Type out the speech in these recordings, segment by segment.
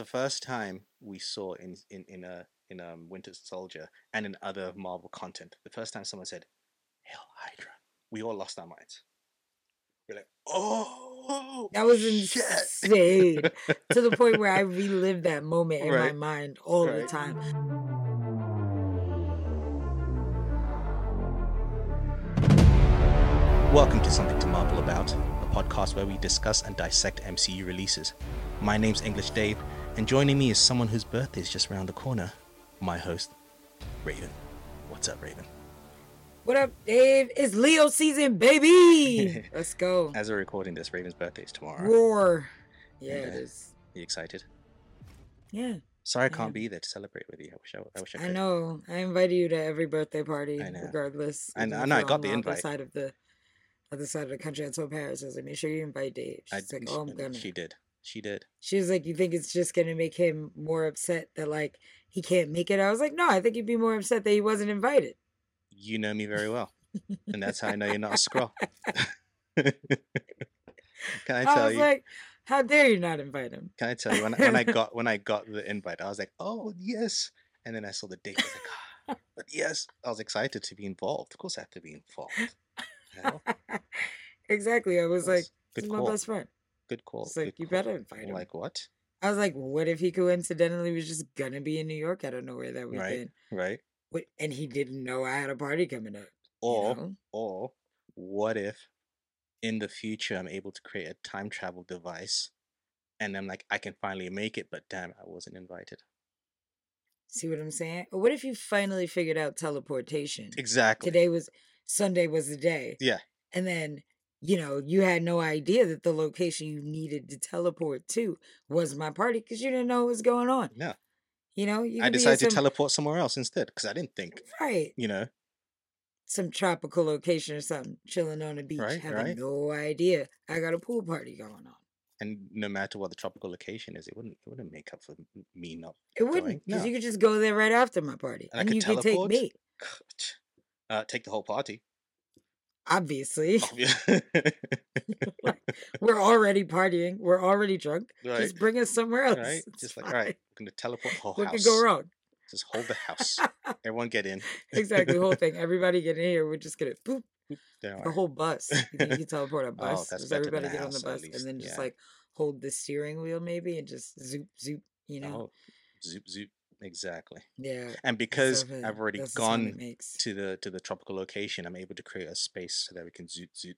the first time we saw in in in a in um Winter Soldier and in other Marvel content, the first time someone said "Hail Hydra," we all lost our minds. We're like, "Oh, That was shit." insane. to the point where I relived that moment in my mind all the time. Welcome to Something to Marvel About, a podcast where we discuss and dissect MCU releases. My name's English Dave, and joining me is someone whose birthday is just around the corner. My host, Raven. What's up, Raven? What up, Dave? It's Leo season, baby. Let's go. As we're recording this, Raven's birthday is tomorrow. Roar. Yeah, it uh, is. you excited? Yeah, Sorry I can't Yeah. be there to celebrate with you. I wish I, I wish I I know. I invited you to every birthday party, I regardless. I know- I know, I got the other invite. Side of the other side of the country. I told Paris, I was like, make sure you invite Dave. I- She's like, oh, I'm gonna. She did. She did. She was like, you think it's just gonna make him more upset that like he can't make it? I was like, no, I think he'd be more upset that he wasn't invited. You know me very well, and that's how I know you're not a Skrull. Can I I, tell was you? like, how dare you not invite him? Can I tell you when when I got when I got the invite, I was like, oh yes, and then I saw the date. I was like, ah, but yes, I was excited to be involved. Of course, I have to be involved. Hell, exactly. I was like, good he's my call. best friend. Good call. It's like, you call. better invite him. Like what? I was like, what if he coincidentally was just gonna be in New York out of nowhere that Right. weekend? Right? What, and he didn't know I had a party coming up. Or you know? or what if in the future I'm able to create a time travel device, and I'm like, I can finally make it, but damn, I wasn't invited. See what I'm saying? Or what if you finally figured out teleportation? Exactly. Today was Sunday was the day. Yeah. And then, you know, you had no idea that the location you needed to teleport to was my party because you didn't know what was going on. No. You know, you I could be in decided to teleport somewhere else instead because I didn't think, right you know, some tropical location or something, chilling on the beach, Right, having right. no idea I got a pool party going on. and no matter what the tropical location is, it wouldn't it wouldn't make up for me not. It wouldn't because No. you could just go there right after my party, And I and, could you could take teleport? me. Uh, take the whole party. Obviously, Obvi- we're already partying. We're already drunk. right, Just bring us somewhere else. right. It's Just like fine. all right, we're gonna teleport the whole What house. could go wrong? Just hold the house. Everyone get in. exactly, the whole thing. Everybody get in here. We're just gonna boop There the whole bus. You think you can teleport a oh, bus? Oh, Just better than everybody get on the bus and then just yeah. like hold the steering wheel maybe and just zoop zoop. You know? Oh, zoop zoop. Exactly. Yeah. And because so I've already that's the sound it gone to the to the tropical location, I'm able to create a space so that we can zoot zoot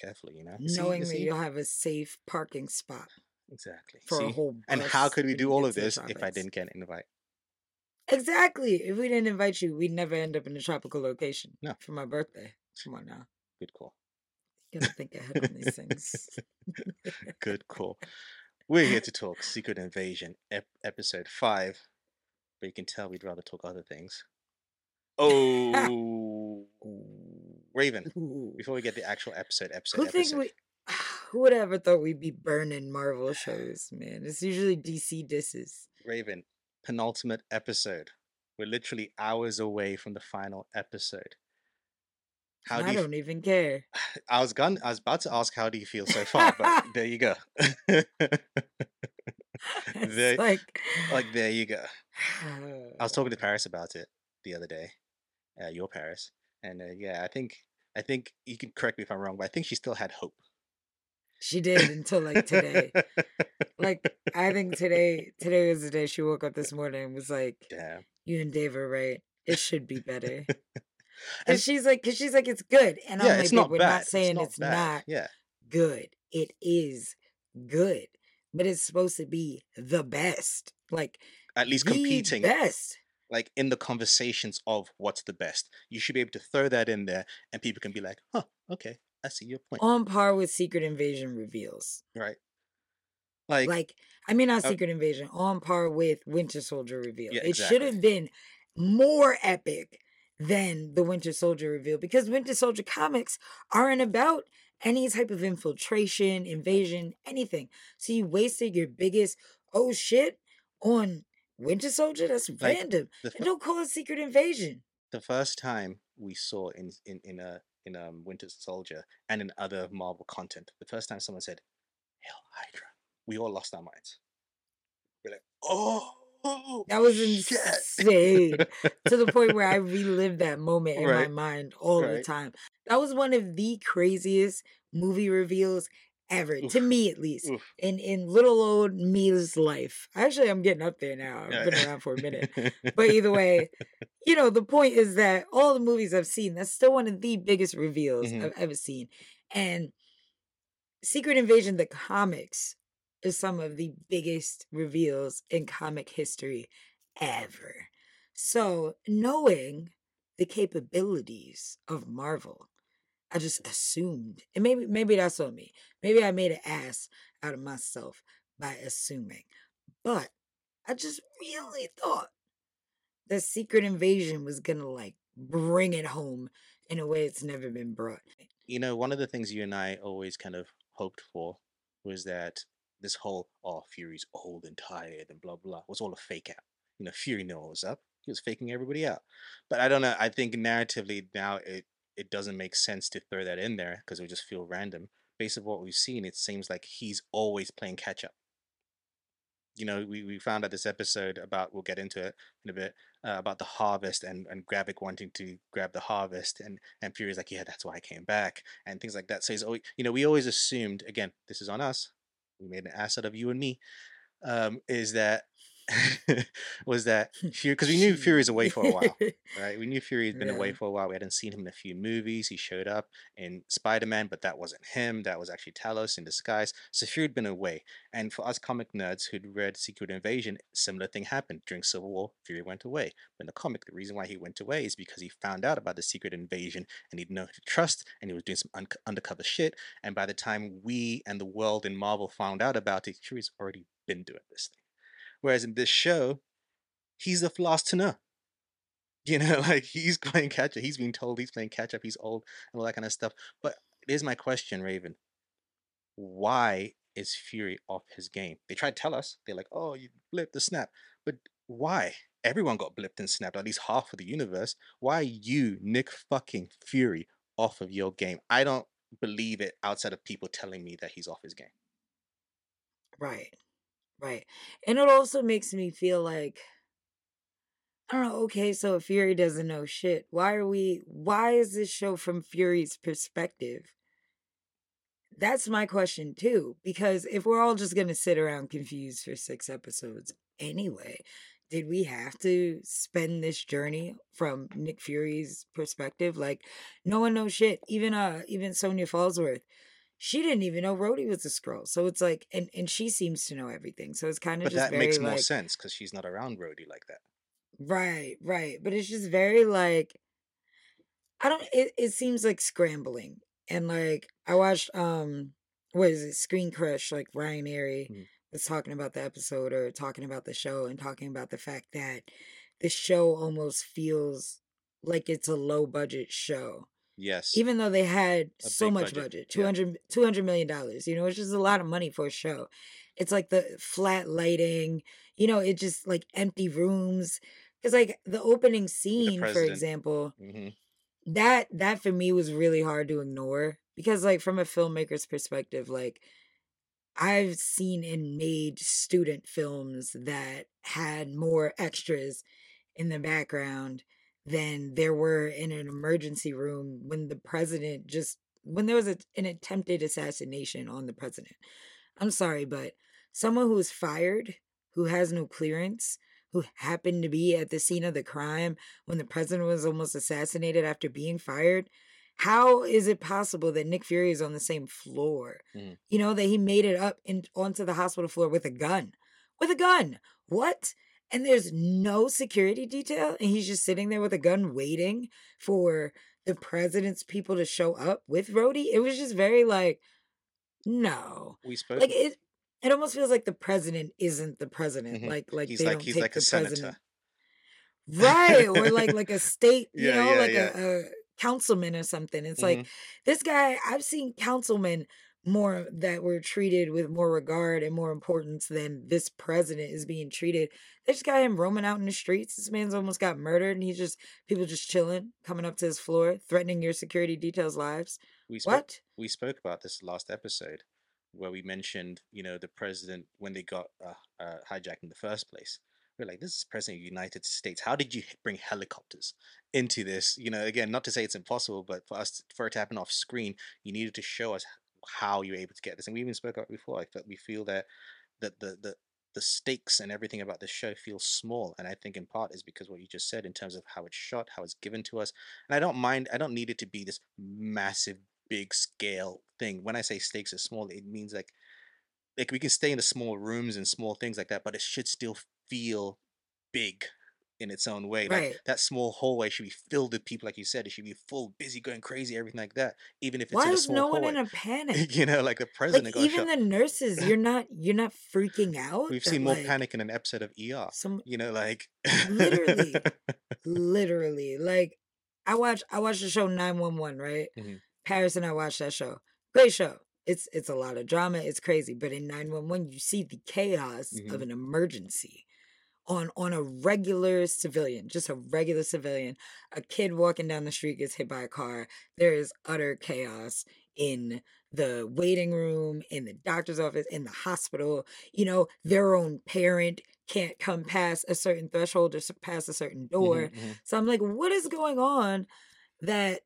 carefully. You know, knowing that you'll have a safe parking spot exactly. for a See? whole. and how could we do all of this if I didn't get an invite? Exactly. If we didn't invite you, we'd never end up in a tropical location. No. For my birthday. Come on now. Good call. You gotta think ahead on these things. Good call. We're here to talk Secret Invasion, ep- episode five. But you can tell we'd rather talk other things. Oh, Raven. Before we get the actual episode, episode, Who think episode. we? Who would ever thought we'd be burning Marvel shows, man? It's usually DC disses. Raven, penultimate episode. We're literally hours away from the final episode. How do I you? don't even care. I was gon- I was about to ask how do you feel so far, but there you go. It's They- like, like there you go. I was talking to Paris about it the other day. Uh, your Paris, and uh, yeah, I think I think you can correct me if I'm wrong, but I think she still had hope. She did until like today. like I think today today was the day she woke up this morning and was like, Damn. "You and Dave are right. It should be better." And- she's like, "Cause she's like, it's good." And yeah, I'm like, it's "Babe, not we're bad. not saying it's, not Yeah, good. It is good, but it's supposed to be the best. Like at least the competing, best. like in the conversations of what's the best. You should be able to throw that in there, and people can be like, "Huh, okay, I see your point." on par with Secret Invasion reveals. right? Like, Like, I mean, not uh, Secret Invasion, on par with Winter Soldier reveal. Yeah, it should have been more epic than the Winter Soldier reveal because Winter Soldier comics aren't about any type of infiltration, invasion, anything. So you wasted your biggest oh shit on Winter Soldier? That's Like, random. the, And don't call it Secret Invasion. the first time we saw in in in a in um Winter Soldier and in other Marvel content, the first time someone said "Hail Hydra," we all lost our minds. We're like, oh, That was insane to the point where I relived that moment in my mind all the time. That was one of the craziest movie reveals ever, to me at least, Oof. in in little old me's life. Actually, I'm getting up there now. I've been around for a minute. But either way, you know, the point is that all the movies I've seen, that's still one of the biggest reveals Mhm. I've ever seen. And Secret Invasion, the comics, is some of the biggest reveals in comic history ever. So, knowing the capabilities of Marvel, I just assumed, and maybe maybe that's on me. Maybe I made an ass out of myself by assuming, but I just really thought that Secret Invasion was gonna like bring it home in a way it's never been brought. you know, one of the things you and I always kind of hoped for was that this whole oh Fury's old and tired and blah blah was all a fake out. You know, Fury knew what was up. He was faking everybody out. But I don't know. I think narratively now it it doesn't make sense to throw that in there because it would just feel random. Based on what we've seen, it seems like he's always playing catch up. You know, we, we found out this episode about we'll get into it in a bit uh, about the harvest and and Gravik wanting to grab the harvest and and Fury's like yeah that's why I came back and things like that. So he's always you know we always assumed again this is on us. We made an asset of you and me. Um, is that was that Fury because we knew Fury was away for a while right? We knew Fury had been away for a while. We hadn't seen him in a few movies. He showed up in Spider Man, but that wasn't him. That was actually Talos in disguise. So Fury had been away. And for us comic nerds who'd read Secret Invasion, similar thing happened during Civil War. Fury went away. But in the comic, the reason why he went away is because he found out about the Secret Invasion and he'd know who to trust, and he was doing some un- undercover shit. And by the time we and the world in Marvel found out about it, Fury's already been doing this thing. Whereas in this show, he's the last to know. You know, like he's playing catch up. He's being told he's playing catch up. He's old and all that kind of stuff. But here's my question, Raven. Why is Fury off his game? They try to tell us. They're like, oh, you blipped the snap. But why? Everyone got blipped and snapped, at least half of the universe. Why you, Nick fucking Fury, off of your game? I don't believe it outside of people telling me that he's off his game. Right. Right. And it also makes me feel like I don't know, okay, so Fury doesn't know shit, why are we why is this show from Fury's perspective? That's my question too, because if we're all just gonna sit around confused for six episodes anyway, did we have to spend this journey from Nick Fury's perspective? Like, no one knows shit. Even uh even Sonya Falsworth she didn't even know Rhodey was a Skrull. So it's like, and and she seems to know everything. So it's kind of But just that very makes like, more sense because she's not around Rhodey like that. right, right. But it's just very like, I don't. It it seems like scrambling, and like I watched um, what is it, Screen Crush? Like Ryan Arey Mhm. was talking about the episode or talking about the show and talking about the fact that the show almost feels like it's a low budget show Yes. even though they had A so much budget, budget, yeah. 200, 200 million dollars you know it's just a lot of money for a show it's like the flat lighting you know it just like empty rooms because like the opening scene for president. example hmm that that for me was really hard to ignore because like from a filmmaker's perspective like i've seen and made student films that had more extras in the background than there were in an emergency room when the president just when there was a, an attempted assassination on the president. I'm sorry but someone who was fired who has no clearance who happened to be at the scene of the crime when the president was almost assassinated after being fired how is it possible that nick fury is on the same floor? Mhm. you know that he made it up in, onto the hospital floor with a gun. With a gun! What and there's no security detail and he's just sitting there with a gun waiting for the president's people to show up with Rhodey. It was just very like no. We spoke. Like it it almost feels like the president isn't the president. Mhm. Like like he's they like don't he's take like the a senator. president right or like like a state you Yeah, know yeah, like yeah. A, a councilman or something it's Mhm. like this guy i've seen councilmen more that were treated with more regard and more importance than this president is being treated they just got him roaming out in the streets this man's almost got murdered and he's just people just chilling coming up to his floor threatening your security details lives we spoke. what We spoke about this last episode where we mentioned, you know, the president when they got uh, uh, hijacked in the first place. We're like, this is president of the United States. How did you bring helicopters into this? You know, again, not to say it's impossible, but for us, for it to happen off screen, you needed to show us how you're able to get this. And we even spoke about before. I felt we feel that that the the the stakes and everything about this show feels small and i think in part is because what you just said in terms of how it's shot how it's given to us and i don't mind i don't need it to be this massive big scale thing when i say stakes are small it means like like we can stay in the small rooms and small things like that but it should still feel big in its own way. Like Right. that small hallway should be filled with people, like you said. It should be full, busy, going crazy, everything like that. Even if it's Why in a is small no one in a panic? you know, like the Like president got even shot. the nurses, you're not you're not freaking out. We've seen more like, panic in an episode of ER. Some You know, like Literally. literally like I watch I watched the show 911, right? Mhm. Paris and I watched that show. Great show. It's it's a lot of drama, it's crazy, but in 911 you see the chaos Mhm. of an emergency on on a regular civilian, just a regular civilian. A kid walking down the street gets hit by a car. There is utter chaos in the waiting room, in the doctor's office, in the hospital. You know, their own parent can't come past a certain threshold or s- past a certain door. Mhm, mhm. So I'm like, what is going on that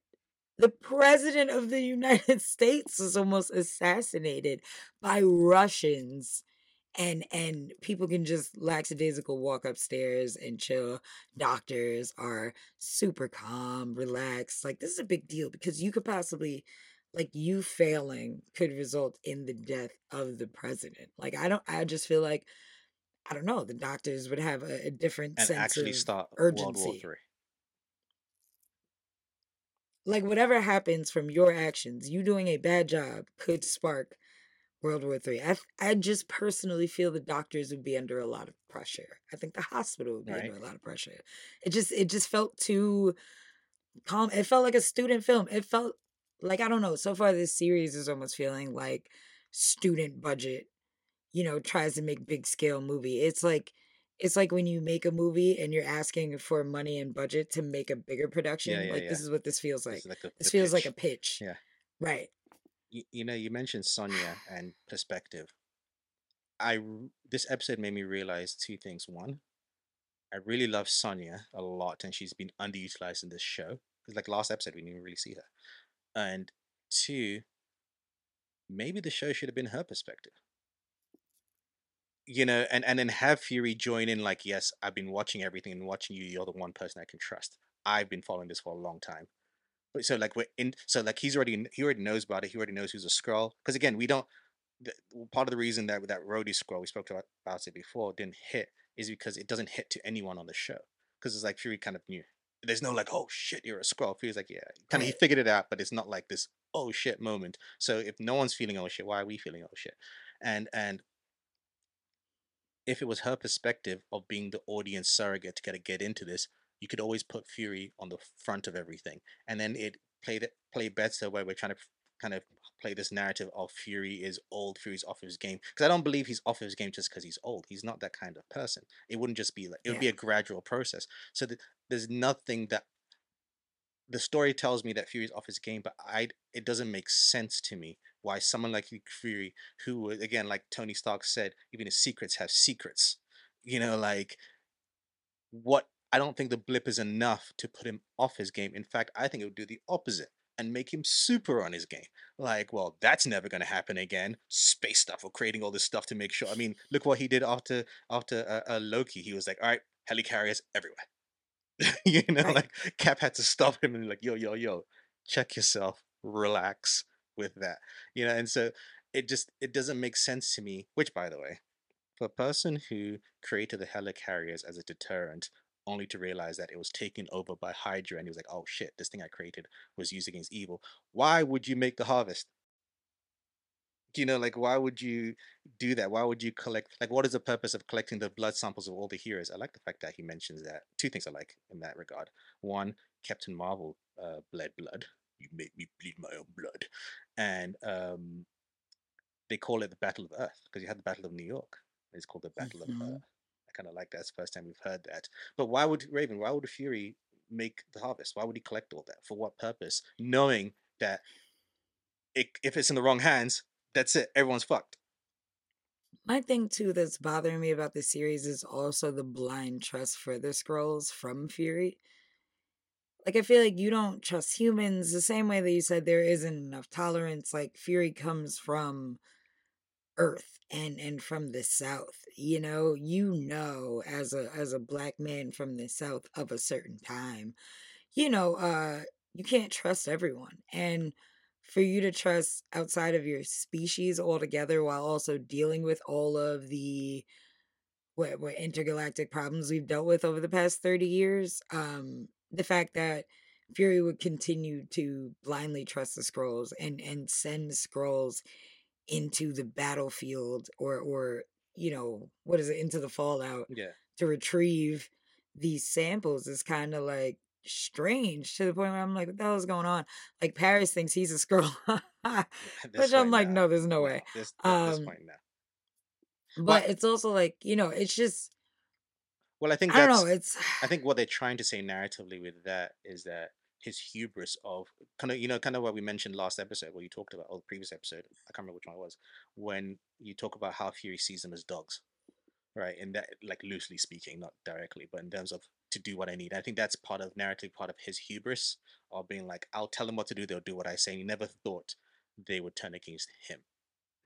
the president of the United States was almost assassinated by Russians and and people can just lackadaisical walk upstairs and chill. Doctors are super calm, relaxed. Like this is a big deal because you could possibly like you failing could result in the death of the president. Like I don't I just feel like I don't know, the doctors would have a, a different And sense actually of start World War urgency. Like whatever happens from your actions, you doing a bad job could spark World War Three. I th- I just personally feel the doctors would be under a lot of pressure. I think the hospital would be Right. under a lot of pressure. It just it just felt too calm. It felt like a student film. It felt like I don't know. So far, this series is almost feeling like student budget. You know, tries to make big scale movie. It's like it's like when you make a movie and you're asking for money and budget to make a bigger production. yeah, like yeah. this is what this feels like. This like the, This feels like a pitch. pitch. Yeah. Right. You, you know, you mentioned Sonya and perspective. I this episode made me realize two things. One, I really love Sonya a lot, and she's been underutilized in this show. Because like last episode, we didn't even really see her. And two, maybe the show should have been her perspective. You know, and and then have Fury join in. Like, yes, I've been watching everything and watching you. You're the one person I can trust. I've been following this for a long time. But so like we're in. So like he's already he already knows about it. He already knows who's a Skrull. Because again, we don't. The, part of the reason that that Rhodey Skrull we spoke about, about it before didn't hit is because it doesn't hit to anyone on the show. Because it's like Fury kind of knew. There's no like, oh shit, you're a Skrull. Fury's like, yeah, kind of he figured it out, but it's not like this oh shit moment. So if no one's feeling oh shit, why are we feeling oh shit? And and if it was her perspective of being the audience surrogate to get to get into this, you could always put Fury on the front of everything, and then it played it play better where we're trying to kind of play this narrative of Fury is old, Fury's off his game. Because I don't believe he's off his game just because he's old. He's not that kind of person. It wouldn't just be like it would be a gradual process. So th- there's nothing that the story tells me that Fury's off his game, but I it doesn't make sense to me why someone like Fury, who again, like Tony Stark said, even his secrets have secrets. You know, like what I don't think the blip is enough to put him off his game. In fact, I think it would do the opposite and make him super on his game. Like, well, that's never going to happen again. Space stuff or creating all this stuff to make sure. I mean, look what he did after after uh, uh, Loki. He was like, all right, helicarriers everywhere. you know, Right. like Cap had to stop him and like, yo, yo, yo, check yourself, relax with that. You know, and so it just it doesn't make sense to me. Which, by the way, for a person who created the helicarriers as a deterrent, only to realize that it was taken over by Hydra, and he was like, "Oh shit, this thing I created was used against evil." Why would you make the harvest? You know, like why would you do that? Why would you collect? Like, what is the purpose of collecting the blood samples of all the heroes? I like the fact that he mentions that. Two things I like in that regard. One, Captain Marvel uh, bled blood. You make me bleed my own blood, and um, they call it the Battle of Earth because you had the Battle of New York. It's called the Battle of Mhm. Earth. Kind of like that. It's the first time we've heard that. But why would Raven? Why would Fury make the harvest? Why would he collect all that? For what purpose? Knowing that it, if it's in the wrong hands, That's it. Everyone's fucked. My thing too that's bothering me about the series is also the blind trust for the Skrulls from Fury. Like I feel like you don't trust humans the same way that you said there isn't enough tolerance. Like Fury comes from Earth and and from the South. You know, you know, as a as a black man from the South of a certain time, you know, uh, you can't trust everyone. And for you to trust outside of your species altogether while also dealing with all of the what, what intergalactic problems we've dealt with over the past 30 years um the fact that fury would continue to blindly trust the Skrulls and and send Skrulls into the battlefield or or you know what is it into the fallout Yeah. to retrieve these samples is kind of like strange to the point where I'm like, what the hell is going on? Like Paris thinks he's a Skrull, which I'm like, no, there's no way. This, Um, point now. But it's also like, you know, it's just Well, I think I don't that's know. It's I think what they're trying to say narratively with that is that his hubris of kind of you know kind of what we mentioned last episode, where you talked about, or the previous episode. I can't remember which one it was. When you talk about how Fury sees them as dogs, right? And that like loosely speaking, not directly, but in terms of to do what I need. I think that's part of narratively part of his hubris of being like, I'll tell them what to do, they'll do what I say. And he never thought they would turn against him.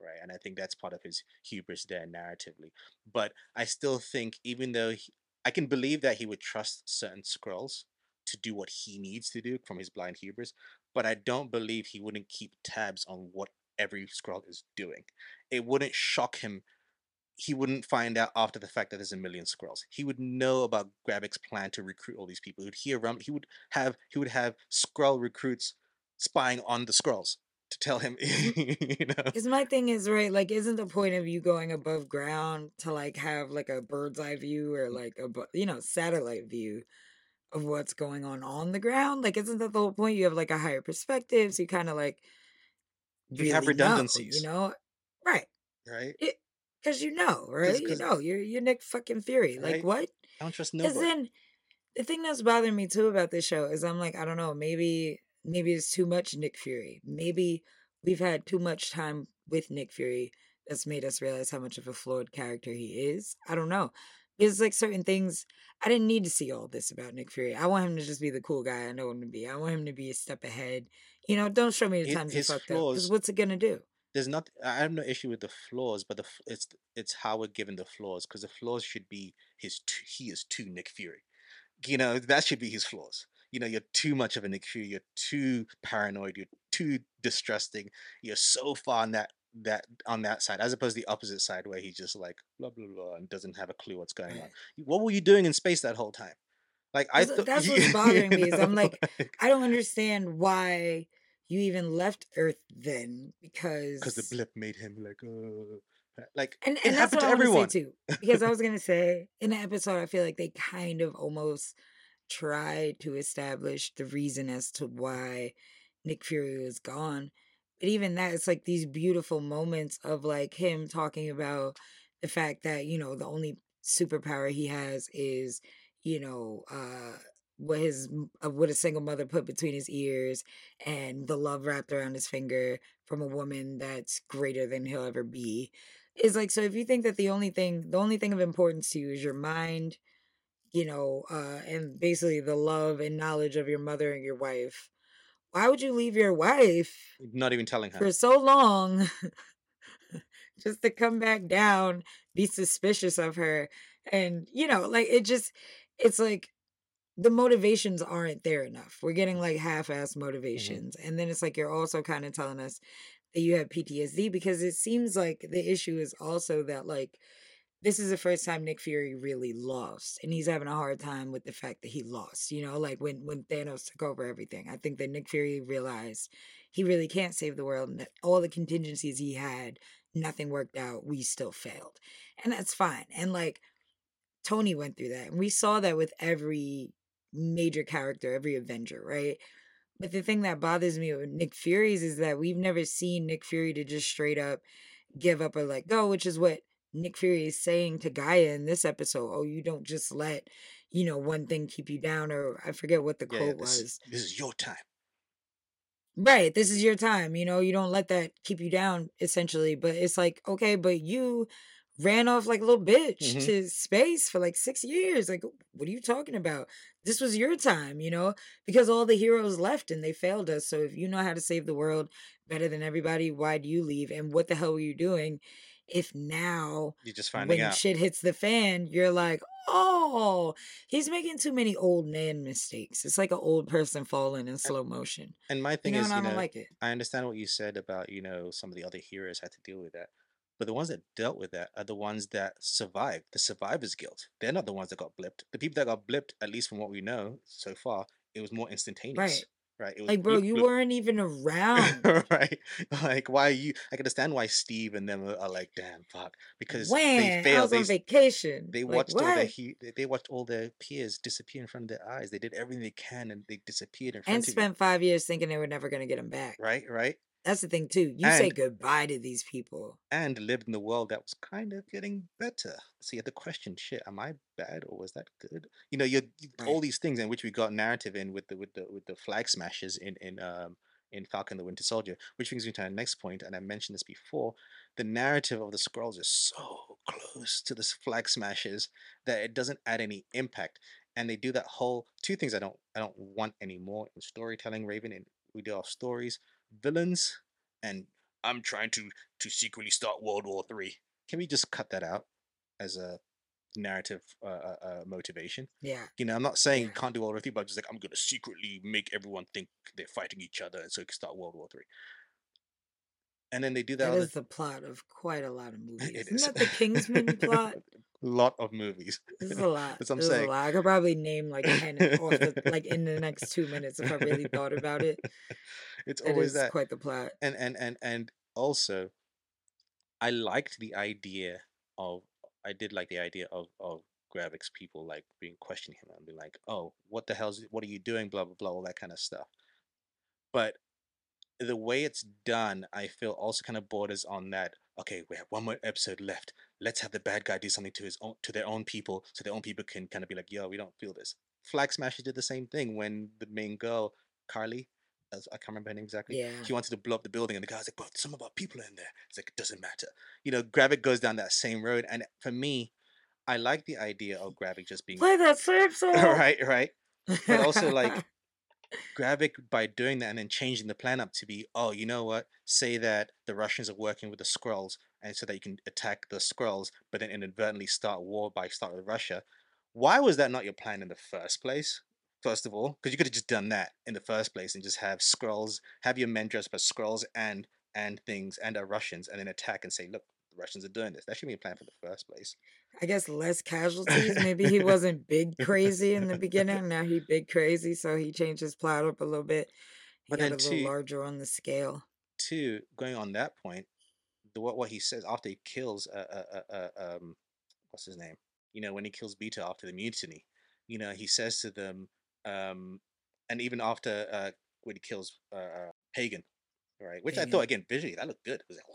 Right. And I think that's part of his hubris there narratively. But I still think even though he, I can believe that he would trust certain Skrulls to do what he needs to do from his blind hubris, but I don't believe he wouldn't keep tabs on what every Skrull is doing. It wouldn't shock him. He wouldn't find out after the fact that there's a million Skrulls. He would know about Gravik's plan to recruit all these people. He would hear rum. He would have he would have Skrull recruits spying on the Skrulls to tell him, you know. because my thing is right. Like, isn't the point of you going above ground to like have like a bird's eye view or mm. like a you know satellite view of what's going on on the ground? Like, isn't that the whole point? You have like a higher perspective, so you kind of like You have really know, redundancies. you know, right? Right? Because you know, right? You know, you're you're Nick fucking Fury. Like what? I don't trust Because then the thing that's bothering me too about this show is I'm like, I don't know, maybe maybe it's too much Nick Fury. Maybe we've had too much time with Nick Fury that's made us realize how much of a flawed character he is. I don't know. It's like certain things I didn't need to see all this about Nick Fury. I want him to just be the cool guy I know him to be. I want him to be a step ahead. You know, don't show me the times he fucked up. Because flaws- what's it gonna do? there's not I have no issue with the flaws, but the it's it's how we're given the flaws because the flaws should be his t- he is too Nick Fury, you know that should be his flaws. You know you're too much of a Nick Fury. You're too paranoid. You're too distrusting. You're so far on that that on that side as opposed to the opposite side where he's just like blah blah blah and doesn't have a clue what's going on. What were you doing in space that whole time? Like I That's- thought that's what's bothering me is I'm like, I don't understand why you even left Earth then because because the blip made him like uh, like and, it and that's happened what to I everyone. say too. Because I was gonna say in the episode, I feel like they kind of almost tried to establish the reason as to why Nick Fury was gone. But even that, it's like these beautiful moments of like him talking about the fact that you know the only superpower he has is you know uh what his uh, what a single mother put between his ears and the love wrapped around his finger from a woman that's greater than he'll ever be. Is like so if you think that the only thing the only thing of importance to you is your mind you know uh and basically the love and knowledge of your mother and your wife why would you leave your wife Not even telling her. for so long just to come back down be suspicious of her? And you know like it just it's like the motivations aren't there enough. We're getting like half-ass mm-hmm. motivations and then it's like you're also kind of telling us that you have ptsd because it seems like the issue is also that like this is the first time Nick Fury really lost, and he's having a hard time with the fact that he lost. You know, like when when Thanos took over everything, I think that Nick Fury realized he really can't save the world, and that all the contingencies he had, nothing worked out. We still failed, and that's fine. And like Tony went through that, and we saw that with every major character, every Avenger, right? But the thing that bothers me with Nick Fury's is that we've never seen Nick Fury to just straight up give up or let go, which is what Nick Fury is saying to G'iah in this episode. Oh, you don't just let, you know, one thing keep you down, or I forget what the Yeah, quote this, was. this is your time. Right. This is your time. You know, you don't let that keep you down, essentially. But it's like, okay, but you ran off like a little bitch Mhm. to space for like six years. Like, what are you talking about? This was your time, you know, because all the heroes left and they failed us. So if you know how to save the world better than everybody, why do you leave? And what the hell were you doing? If now You're just finding when out. shit hits the fan, you're like, oh, he's making too many old man mistakes. It's like an old person falling in slow motion. And my You thing know, is, and I you don't know, like it. I understand what you said about, you know, some of the other heroes had to deal with that. But the ones that dealt with that are the ones that survived, the survivor's guilt. They're not the ones that got blipped. The people that got blipped, at least from what we know so far, it was more instantaneous. Right. Right. Was Like, bro, you weren't even around. right. Like, why are you? I can understand why Steve and them are, are like, damn, fuck, because when they I failed. was They on vacation. they like, watched all their he, they- watched all their peers disappear in front of their eyes. They did everything they can, and they disappeared in front And of you. spent five years thinking they were never going to get them back. Right. Right. That's the thing, too. You say goodbye to these people. and lived in the world that was kind of getting better. So you had to question, shit, am I bad or was that good? You know, you all these things in which we got narrative in with the with the with the flag smashers in in um in Falcon the Winter Soldier, which brings me to our next point, and I mentioned this before. The narrative of the scrolls is so close to the flag smashers that it doesn't add any impact. And they do that whole two things I don't I don't want anymore in storytelling, Raven, and we do our stories, villains, and I'm trying to to secretly start World War Three. Can we just cut that out as a narrative uh, uh, uh, motivation? Yeah. You know, I'm not saying you Yeah. can't do World War Three, but I'm just like I'm gonna secretly make everyone think they're fighting each other, and so you can start World War Three. And then they do that. That other- the plot of quite a lot of movies. It Isn't is. that the Kingsman plot? Lot of movies. This is a lot. That's what I'm This is a saying. lot. I could probably name like ten off the, like in the next two minutes if I really thought about it. It's It always that. quite the plot. and and and and also i liked the idea of i did like the idea of of gravik's people like being questioning him and being like oh what the hell's what are you doing blah blah blah all that kind of stuff but the way it's done i feel also kind of borders on that okay we have one more episode left let's have the bad guy do something to his own to their own people so their own people can kind of be like yo we don't feel this flag smashers did the same thing when the main girl Karli as I can't remember her name exactly. Yeah. She wanted to blow up the building, and the guy's like, "But some of our people are in there." It's like it doesn't matter. You know, Gravik goes down that same road, and for me, I like the idea of Gravik just being Play that same song. right, right. But also, like, Gravik by doing that and then changing the plan up to be, oh, you know what? Say that the Russians are working with the Skrulls, and so that you can attack the Skrulls, but then inadvertently start war by start with Russia. Why was that not your plan in the first place? First of all, because you could have just done that in the first place and just have Skrulls, have your men dressed as Skrulls and and things and are Russians, and then attack and say, look, the Russians are doing this. That should be a plan for the first place. I guess less casualties. Maybe he wasn't big crazy in the beginning. Now he big crazy, so he changed his plot up a little bit. He But got a little two- larger on the scale. two, going on that point, the what what he says after he kills uh, uh, uh, uh um what's his name? You know, when he kills Beto after the mutiny, you know, he says to them, um, and even after uh when he kills uh, uh Pagon, right? Which I thought again visually that looked good. It was like,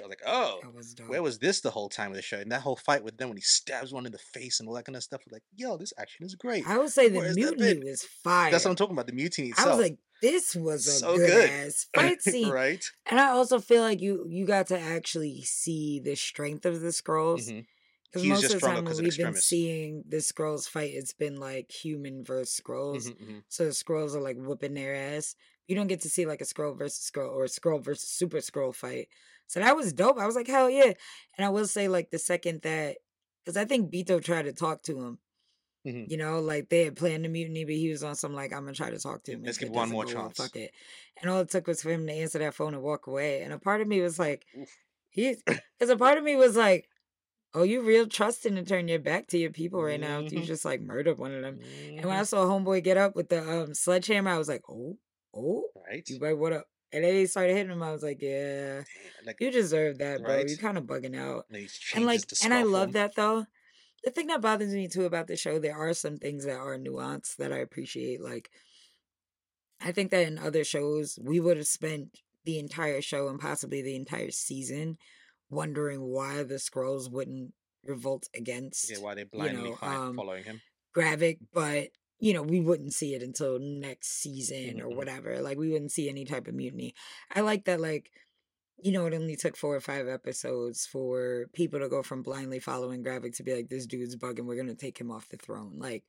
I was like, oh, was where was this the whole time of the show? And that whole fight with them when he stabs one in the face and all that kind of stuff, like, yo, this action is great. I would say the Where's that mutiny bit? was fire. That's what I'm talking about. The mutiny I was like, this was a So good, good. ass fight scene. right? And I also feel like you you got to actually see the strength of the Skrulls. Mhm. Because most of the time when we've been seeing the Skrulls fight, it's been like human versus Skrulls. Mhm, mhm. So the Skrulls are like whooping their ass. You don't get to see like a Skrull versus Skrull or a Skrull versus super Skrull fight. So that was dope. I was like, hell yeah. And I will say, like, the second that, because I think Beto tried to talk to him. Mhm. You know, like they had planned the mutiny, but he was on some like, I'm gonna try to talk to him. Let's give one more chance. Fuck it. And all it took was for him to answer that phone and walk away. And a part of me was like, he, because a part of me was like, oh, you real trusting to turn your back to your people right now. You Mhm. just like murdered one of them. And when. I saw Homeboy get up with the um, sledgehammer, I was like, oh, oh, right? you better what up? And then he started hitting him. I was like, yeah, like, you deserve that, bro. Right. You're kind of bugging out. and, And like, and I love that though. The thing that bothers me too about the show, there are some things that are nuanced that I appreciate. Like, I think that in other shows, we would have spent the entire show and possibly the entire season wondering why the Skrulls wouldn't revolt against Yeah, why they blindly know, um, following him. Gravik, but you know, we wouldn't see it until next season or Mhm. whatever. Like we wouldn't see any type of mutiny. I like that like you know, it only took four or five episodes for people to go from blindly following Gravik to be like, this dude's bugging, we're gonna take him off the throne. Like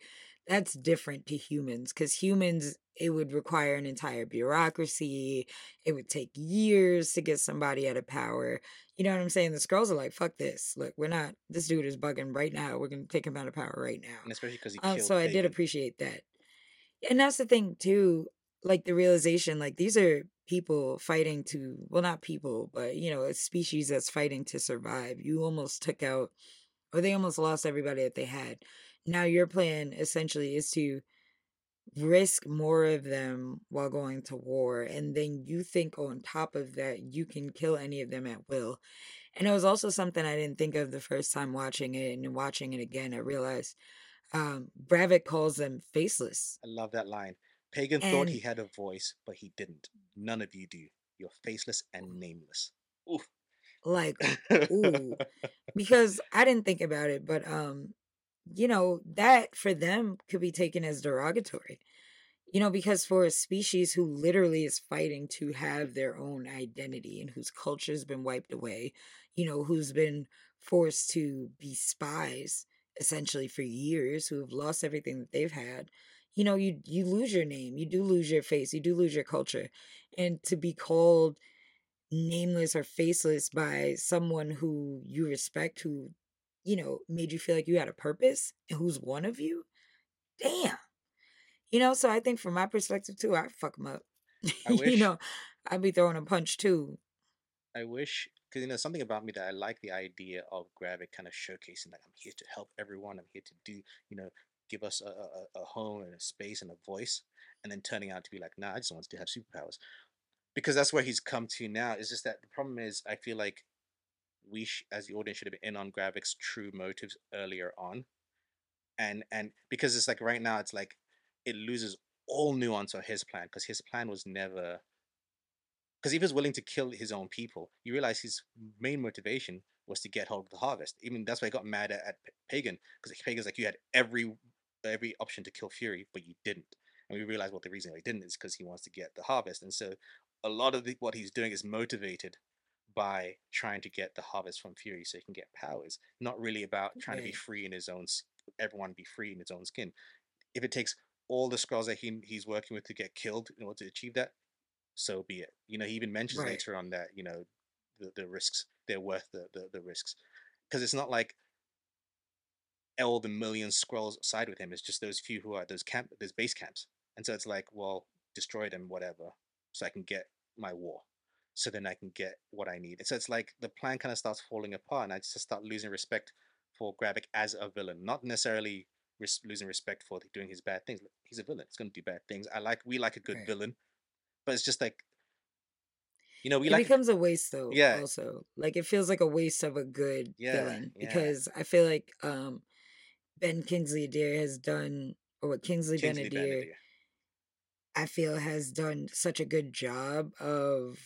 that's different to humans because humans it would require an entire bureaucracy it would take years to get somebody out of power you know what i'm saying? The Skrulls are like fuck this look we're not this dude is bugging right now we're gonna take him out of power right now. And especially because he um, so i did appreciate that. And that's the thing too like the realization like these are people fighting to well not people but you know a species that's fighting to survive. You almost took out or they almost lost everybody that they had now your plan essentially is to risk more of them while going to war and then you think on top of that you can kill any of them at will and it was also something i didn't think of the first time watching it and watching it again i realized um gravik calls them faceless I love that line. Pagon thought he had a voice, but he didn't. None of you do. You're faceless and nameless. Oof. like ooh because I didn't think about it, but um, you know, that for them could be taken as derogatory. You know, because for a species who literally is fighting to have their own identity and whose culture's been wiped away, you know, who's been forced to be spies essentially for years, who have lost everything that they've had, you know, you you lose your name, you do lose your face, you do lose your culture. And to be called nameless or faceless by someone who you respect who you know made you feel like you had a purpose and who's one of you damn you know so i think from my perspective too i fuck them up I wish- you know i'd be throwing a punch too I wish, because you know, something about me that I like the idea of Gravik kind of showcasing, like, I'm here to help everyone. I'm here to do, you know, give us a, a, a home and a space and a voice, and then turning out to be like, nah, I just want to have superpowers. Because that's where he's come to now. Is just that the problem is, I feel like we, sh- as the audience, should have been in on Gravik's true motives earlier on, and and because it's like right now, it's like it loses all nuance of his plan because his plan was never because he was willing to kill his own people, you realize his main motivation was to get hold of the harvest. Even that's why he got mad at, at Pagon because Pagon's like you had every every option to kill Fury, but you didn't. And we realize what the reason why he didn't is because he wants to get the harvest. And so a lot of the, what he's doing is motivated by trying to get the harvest from Fury so he can get powers. Not really about trying to be free in his own everyone be free in his own skin. If it takes all the Skrulls that he he's working with to get killed in order to achieve that, so be it. You know, he even mentions Right. later on that you know the, the risks they're worth the the, the risks because it's not like all the million scrolls side with him. It's just those few who are those camp those base camps, and so it's like, well, destroy them, whatever, so I can get my war. So then I can get what I need. And so it's like the plan kind of starts falling apart, and I just start losing respect for Gravik as a villain, not necessarily res- losing respect for doing his bad things. He's a villain; he's going to do bad things. I like we like a good Right. villain, but it's just like you know we like it like becomes a waste though Yeah. also like it feels like a waste of a good Yeah, villain yeah. because i feel like um ben kingsley Adair has done or what kingsley, Kingsley Ben-Adir Ben-Adir. I feel has done such a good job of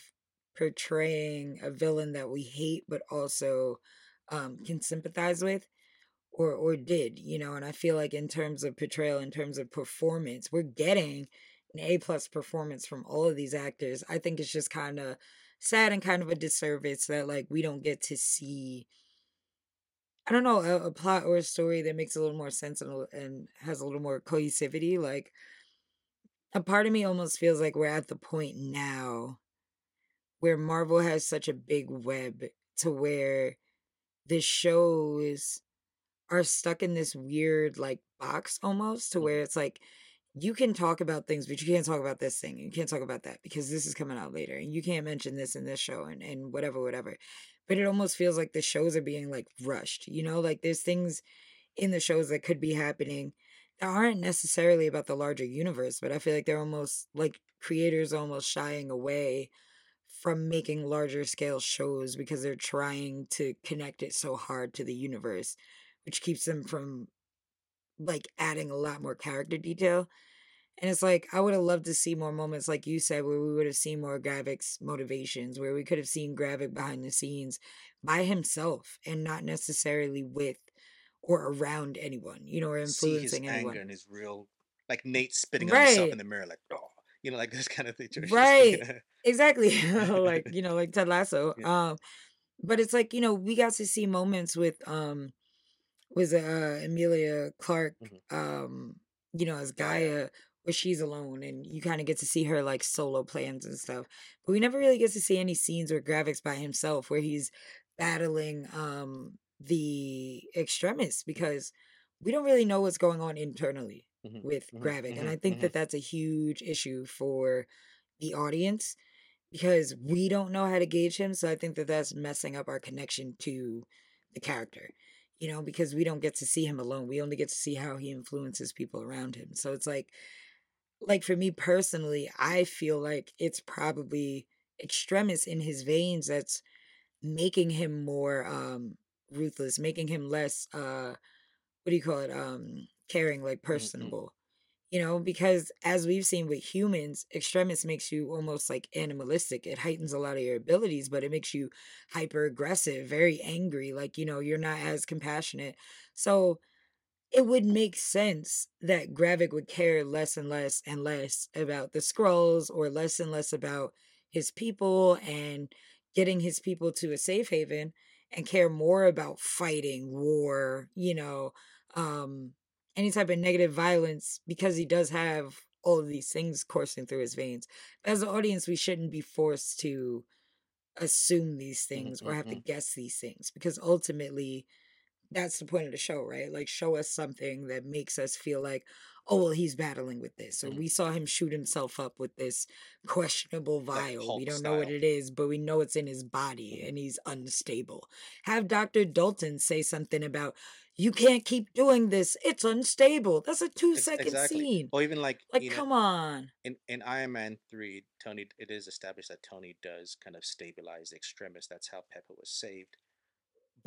portraying a villain that we hate but also um can sympathize with or or did, you know, and I feel like in terms of portrayal, in terms of performance, we're getting an A plus performance from all of these actors. I think it's just kind of sad and kind of a disservice that like we don't get to see I don't know, a, a plot or a story that makes a little more sense and, and has a little more cohesivity. Like a part of me almost feels like we're at the point now where Marvel has such a big web to where the shows are stuck in this weird like box almost to Mhm. where it's like you can talk about things but you can't talk about this thing you can't talk about that because this is coming out later and you can't mention this in this show and, and whatever whatever but it almost feels like the shows are being like rushed you know like there's things in the shows that could be happening that aren't necessarily about the larger universe but i feel like they're almost like creators almost shying away from making larger scale shows because they're trying to connect it so hard to the universe which keeps them from like adding a lot more character detail and it's like I would have loved to see more moments, like you said, where we would have seen more Gravik's motivations, where we could have seen Gravik behind the scenes by himself and not necessarily with or around anyone, you know, or influencing see his influencing anger anyone. and his real like Nate spitting on himself in the mirror, like oh, you know, like this kind of thing. Right. Exactly. like, you know, like Ted Lasso. Yeah. Um, but it's like, you know, we got to see moments with um was uh Emilia Clarke, Mhm. um, you know, as G'iah. Where she's alone and you kind of get to see her like solo plans and stuff. But we never really get to see any scenes where Gravik's by himself where he's battling um the extremists because we don't really know what's going on internally Mhm, with mhm, Gravik. And mhm, I think mhm. that that's a huge issue for the audience because we don't know how to gauge him. So I think that that's messing up our connection to the character, you know, because we don't get to see him alone. We only get to see how he influences people around him. So it's like, like for me personally, I feel like it's probably extremis in his veins that's making him more um ruthless, making him less uh what do you call it? Um caring, like personable. You know, because as we've seen with humans, extremis makes you almost like animalistic. It heightens a lot of your abilities, but it makes you hyper aggressive, very angry. Like, you know, you're not as compassionate. So it would make sense that Gravik would care less and less and less about the Skrulls or less and less about his people and getting his people to a safe haven and care more about fighting war, you know, um any type of negative violence because he does have all of these things coursing through his veins. As an audience, we shouldn't be forced to assume these things or have to mhm. guess these things because ultimately that's the point of the show, right? Like show us something that makes us feel like, oh well, he's battling with this. Or Mhm. we saw him shoot himself up with this questionable vial. We don't know what it is, but we know it's in his body and he's unstable. Have Dr. Dalton say something about you can't keep doing this. It's unstable. That's a two second exactly. scene. Or even like, Like, you know, come on. in, in Iron Man 3, Tony, it is established that Tony does kind of stabilize the Extremis. That's how Pepper was saved.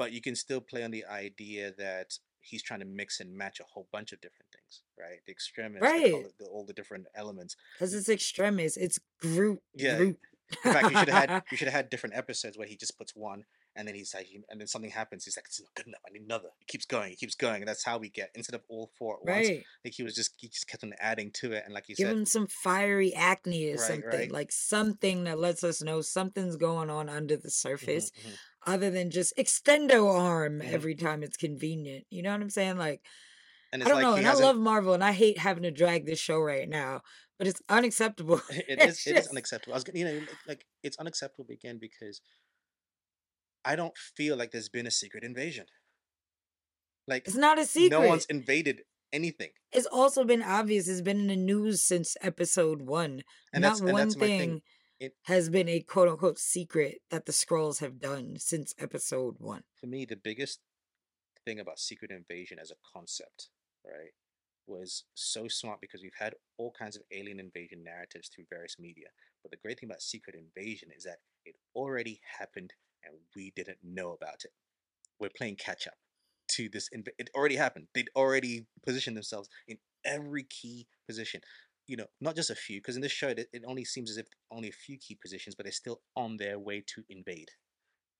But you can still play on the idea that he's trying to mix and match a whole bunch of different things, right? The Extremis, Right. it the, all the different elements. Because it's extremist. It's Groot. Yeah. Groot. In fact, you should have had you should have had different episodes where he just puts one, and then he's like, he- and then something happens. He's like, it's not good enough. I need another. He keeps going. He keeps going. And that's how we get instead of all four at once. right. Like he was just he just kept on adding to it, and like you Give said, him some fiery acne or Right, something. right. Like something that lets us know something's going on under the mhm, surface mhm. Other than just extendo arm Mhm. every time it's convenient. You know what I'm saying? Like I don't like know, and I love Marvel and I hate having to drag this show right now, but it's unacceptable. it is. It is unacceptable. I was you know like, it's unacceptable again because I don't feel like there's been a secret invasion. Like It's not a secret. no one's invaded anything, it's also been obvious. It's been in the news since episode one. and not one thing thing. It- has been a quote unquote secret that the Skrulls have done since episode one. For me, the biggest thing about secret invasion as a concept, right, was so smart because we've had all kinds of alien invasion narratives through various media. But the great thing about secret invasion is that it already happened and we didn't know about it. We're playing catch up to this. Inv- it already happened. They'd already positioned themselves in every key position. You know, not just a few, because in this show it, it only seems as if only a few key positions, but they're still on their way to invade.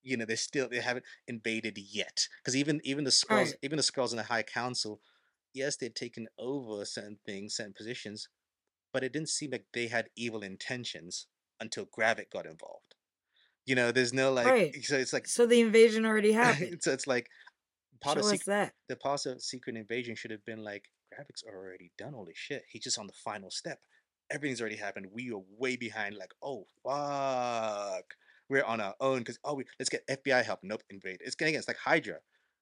You know, they're still they haven't invaded yet. Because even even the Skrulls, Right. even the Skrulls in the High Council, yes, they'd taken over certain things, certain positions, but it didn't seem like they had evil intentions until Gravik got involved. You know, there's no like, Right. so it's like, So the invasion already happened. so it's like part Show of secret, that. the part of secret invasion should have been like, Gravik's already done all this shit. He's just on the final step. Everything's already happened. We are way behind. Like, oh fuck, we're on our own because oh, we, let's get FBI help. Nope, invade. It's getting it's like Hydra.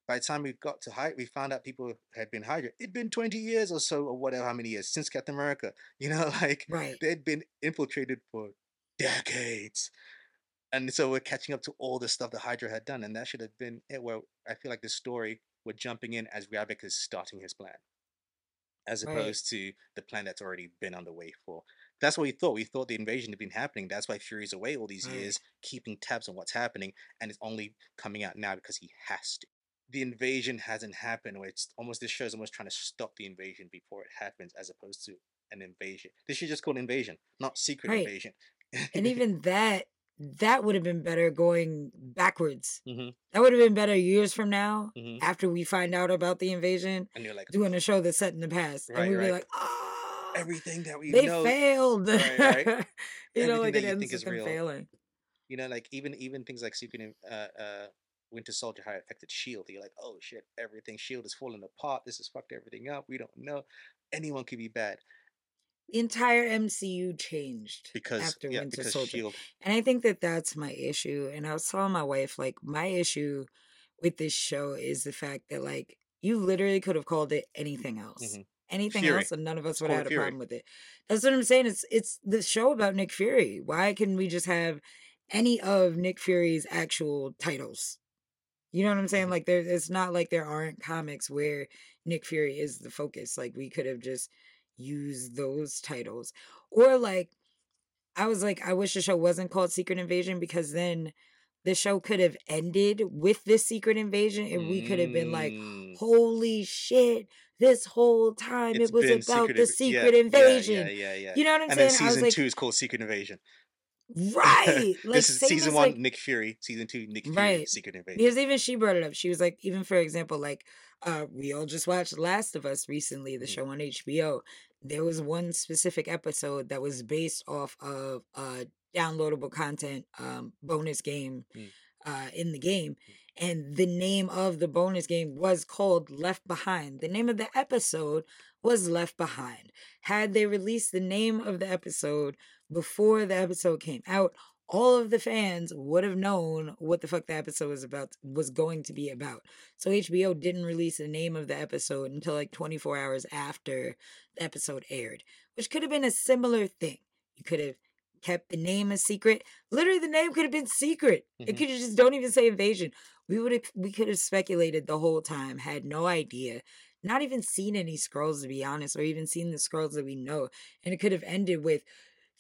By the time we got to Hydra, we found out people had been Hydra. It'd been twenty years or so, or whatever, how many years since Captain America. You know, like Right. they'd been infiltrated for decades. And so we're catching up to all the stuff that Hydra had done, and that should have been it. Where I feel like the story we're jumping in as Gravik is starting his plan, as Right. opposed to the plan that's already been underway for. That's what we thought. We thought the invasion had been happening. That's why Fury's away all these Right. years, keeping tabs on what's happening, and it's only coming out now because he has to. The invasion hasn't happened. Where it's almost this show's almost trying to stop the invasion before it happens, as opposed to an invasion. This should just call it invasion, not secret Right. invasion. And even that, that would have been better going backwards. Mhm. That would have been better years from now Mhm. after we find out about the invasion, and you're like, doing a show that's set in the past. Right, and we'd be like, oh, everything that we they know. failed. Right, right. you know, like it you ends think with is them real. failing. You know, like even even things like Secret uh uh Winter Soldier, how it affected Shield. You're like, oh shit, everything Shield is falling apart. This has fucked everything up. We don't know. Anyone could be bad The entire MCU changed because after yeah, Winter because Soldier. Shield. And I think that that's my issue. And I was telling my wife, like, my issue with this show is the fact that, like, you literally could have called it anything else. Mhm. Anything Fury. else, and none of us would have had a Fury. problem with it. That's what I'm saying. It's it's the show about Nick Fury. Why can we just have any of Nick Fury's actual titles? You know what I'm saying? Mhm. Like there it's not like there aren't comics where Nick Fury is the focus. Like we could have just used those titles. Or like I was like, I wish the show wasn't called Secret Invasion because then the show could have ended with this secret invasion and we could have been like, Mm. holy shit, this whole time It's it was about Secret the secret yeah, invasion. Yeah, yeah, yeah. You know what I'm and then saying? I was season like, two is called Secret Invasion. right. Like this is season as, one, like, Nick Fury. Season two, Nick Fury, Right. Secret Invasion. Because even she brought it up. She was like, even for example, like uh we all just watched Last of Us recently, the Mm. show on HBO. There was one specific episode that was based off of uh downloadable content um bonus game Mm. uh in the game. And the name of the bonus game was called Left Behind. The name of the episode was Left Behind. Had they released the name of the episode before the episode came out, all of the fans would have known what the fuck the episode was about was going to be about. So HBO didn't release the name of the episode until like 24 hours after the episode aired, which could have been a similar thing. You could have kept the name a secret. Literally the name could have been secret. It Mhm. could have just don't even say invasion. We would have we could have speculated the whole time, had no idea. Not even seen any Skrulls to be honest, or even seen the Skrulls that we know. And it could have ended with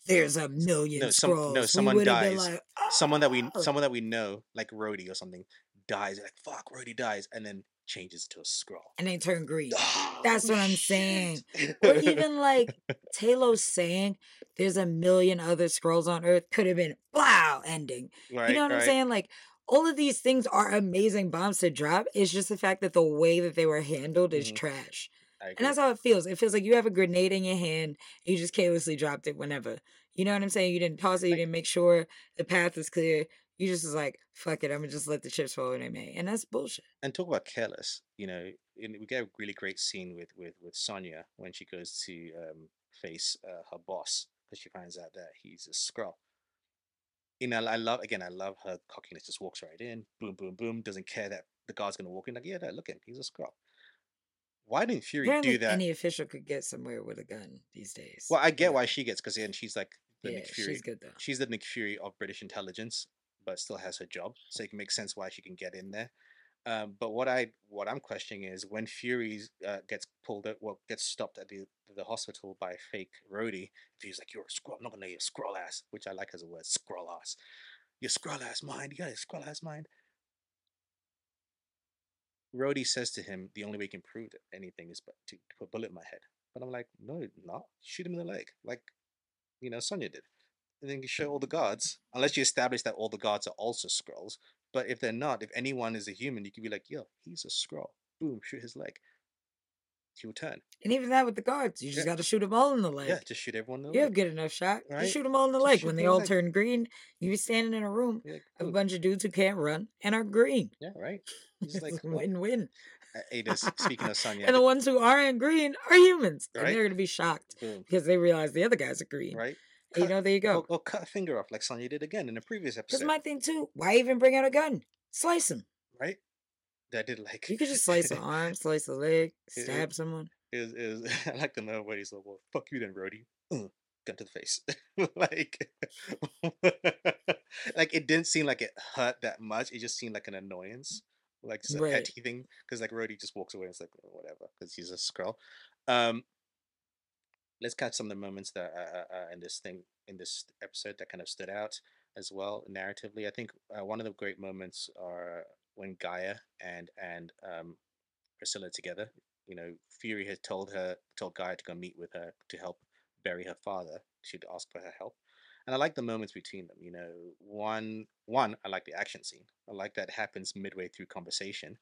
there's a million No, some- no, Skrulls. We someone would have been dies. like, someone that we "Oh." someone that we know, like Rhodey or something, dies. Like fuck, Rhodey dies, and then changes to a Skrull. and they turn green. Oh, That's what I'm shit. saying. Or even like Talos saying there's a million other Skrulls on Earth could have been wow ending. right, you know what I'm saying? Like all of these things are amazing bombs to drop. It's just the fact that the way that they were handled is Mhm. trash. And that's how it feels. It feels like you have a grenade in your hand and you just carelessly dropped it whenever. You know what I'm saying? You didn't toss it, you didn't make sure the path is clear. You just was like, fuck it, I'm gonna just let the chips fall where they may. And that's bullshit. and talk about careless. You know, in, we get a really great scene with with with Sonya when she goes to um, face uh, her boss because she finds out that he's a Skrull. You know, I love again. I love her cockiness. Just walks right in, boom, boom, boom. Doesn't care that the guard's gonna walk in. Like, yeah, no, look at him. He's a Skrull. Why didn't Fury Apparently do that? any official could get somewhere with a gun these days. well, I get why she gets because then she's like the Yeah, Nick Fury. she's good though. she's the Nick Fury of British intelligence, but still has her job, so it can make sense why she can get in there. Um, but what I what I'm questioning is when Fury uh, gets pulled out, well, gets stopped at the the hospital by fake Rhodey. He's like, "You're a Skrull. I'm not gonna let you Skrull ass," which I like as a word, Skrull ass. Your Skrull ass mind. You got a Skrull ass mind. Rhodey says to him, "The only way you can prove anything is to, to put a bullet in my head." But I'm like, "No, not shoot him in the leg, like you know Sonya did." and then you show all the guards, unless you establish that all the guards are also scrolls. But if they're not, if anyone is a human, you can be like, yo, he's a Skrull. Boom, shoot his leg. He will turn. And even that with the guards, you just Yeah. got to shoot them all in the leg. yeah, just shoot everyone in the You have leg. good enough shot. Right? Just shoot them all in the Just leg. When they the all leg. turn green, you be standing in a room You're like, of a bunch of dudes who can't run and are green. Yeah, right. He's like, win-win. uh, Ada, speaking of Sonya, And the ones who aren't green are humans. And they're going to be shocked boom, because they realize the other guys are green. right? And you know, there you Or, go. or cut a finger off like Sonya did again in the previous That's episode, my thing too. Why even bring out a gun? Slice them. right? That did like You could just slice an arm, slice a leg, It- it- stab someone. Is was, I like the moment where he's like, "Well, fuck you then, Rhodey." Uh, gun to the face, like, like it didn't seem like it hurt that much. It just seemed like an annoyance, like just a Right. petty thing. Because like Rhodey just walks away and it's like "Oh, whatever, because he's a Skrull. Um, let's catch some of the moments that uh, uh, uh, in this thing in this episode that kind of stood out as well narratively. I think uh, one of the great moments are when G'iah and and um, Priscilla together. You know, Fury had told her told G'iah to go meet with her to help bury her father. She'd ask for her help. And I like the moments between them. You know, one one I like the action scene. I like that happens midway through conversation,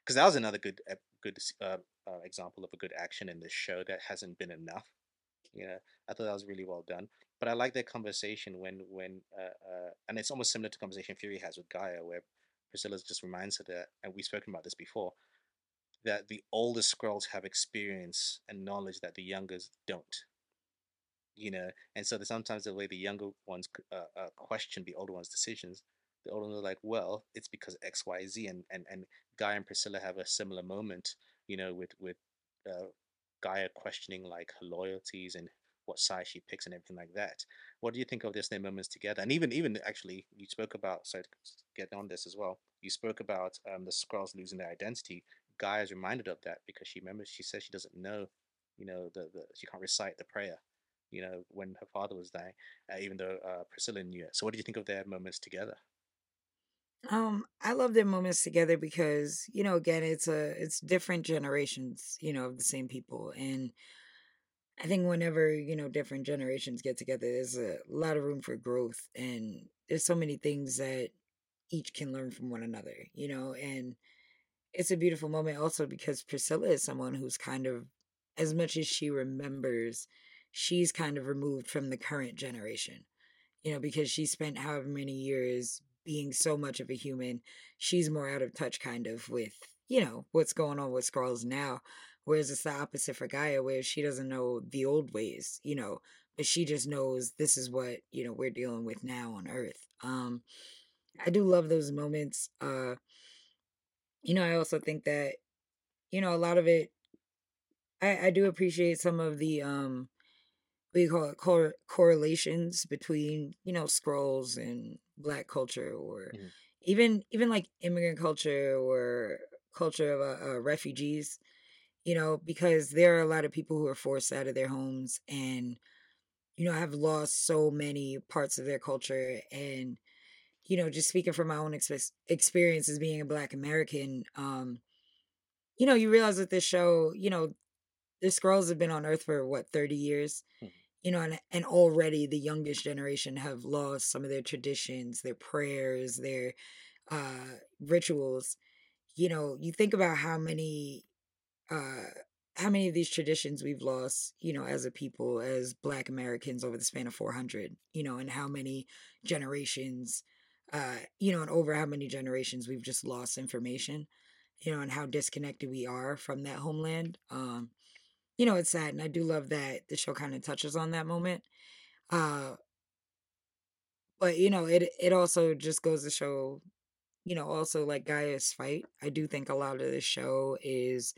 because that was another good good uh, uh, example of a good action in this show that hasn't been enough. You know, I thought that was really well done. But I like their conversation when when uh, uh, and it's almost similar to conversation Fury has with G'iah, where Priscilla just reminds her that, and we've spoken about this before, that the older Skrulls have experience and knowledge that the youngers don't. You know, and so sometimes the way the younger ones uh, uh, question the older ones' decisions, the older ones are like, "Well, it's because X, Y, Z," and and and G'iah and Priscilla have a similar moment, you know, with with uh, G'iah questioning like her loyalties and what size she picks and everything like that. What do you think of this their moments together? And even even actually, you spoke about so get on this as well. You spoke about um, the Skrulls losing their identity. G'iah is reminded of that because she remembers she says she doesn't know, you know, the, the she can't recite the prayer, you know, when her father was dying, uh, even though uh, Priscilla knew it. So, what do you think of their moments together? Um, I love their moments together because, you know, again, it's a it's different generations, you know, of the same people. And I think whenever, you know, different generations get together, there's a lot of room for growth and there's so many things that each can learn from one another, you know, and it's a beautiful moment also because Priscilla is someone who's kind of as much as she remembers, she's kind of removed from the current generation. You know, because she spent however many years being so much of a human, she's more out of touch kind of with, you know, what's going on with Skrulls now. Whereas it's the opposite for G'iah, where she doesn't know the old ways, you know, but she just knows this is what, you know, we're dealing with now on Earth. Um, I do love those moments. Uh, you know, I also think that, you know, a lot of it, I, I do appreciate some of the, um, what do you call it, cor- correlations between, you know, Skrulls and black culture or Mhm. even, even like immigrant culture or culture of uh, uh, refugees, you know, because there are a lot of people who are forced out of their homes and, you know, have lost so many parts of their culture and, you know, just speaking from my own ex- experience as being a Black American, um, you know, you realize that this show, you know, the Skrulls have been on Earth for what thirty years, Mhm. you know, and and already the youngest generation have lost some of their traditions, their prayers, their uh, rituals. You know, you think about how many uh, how many of these traditions we've lost, you know, as a people, as Black Americans over the span of 400, you know, and how many generations, uh, you know, and over how many generations we've just lost information, you know, and how disconnected we are from that homeland. Um, you know, it's sad. And I do love that the show kind of touches on that moment. Uh, but, you know, it, it also just goes to show, you know, also like G'iah's fight. I do think a lot of the show is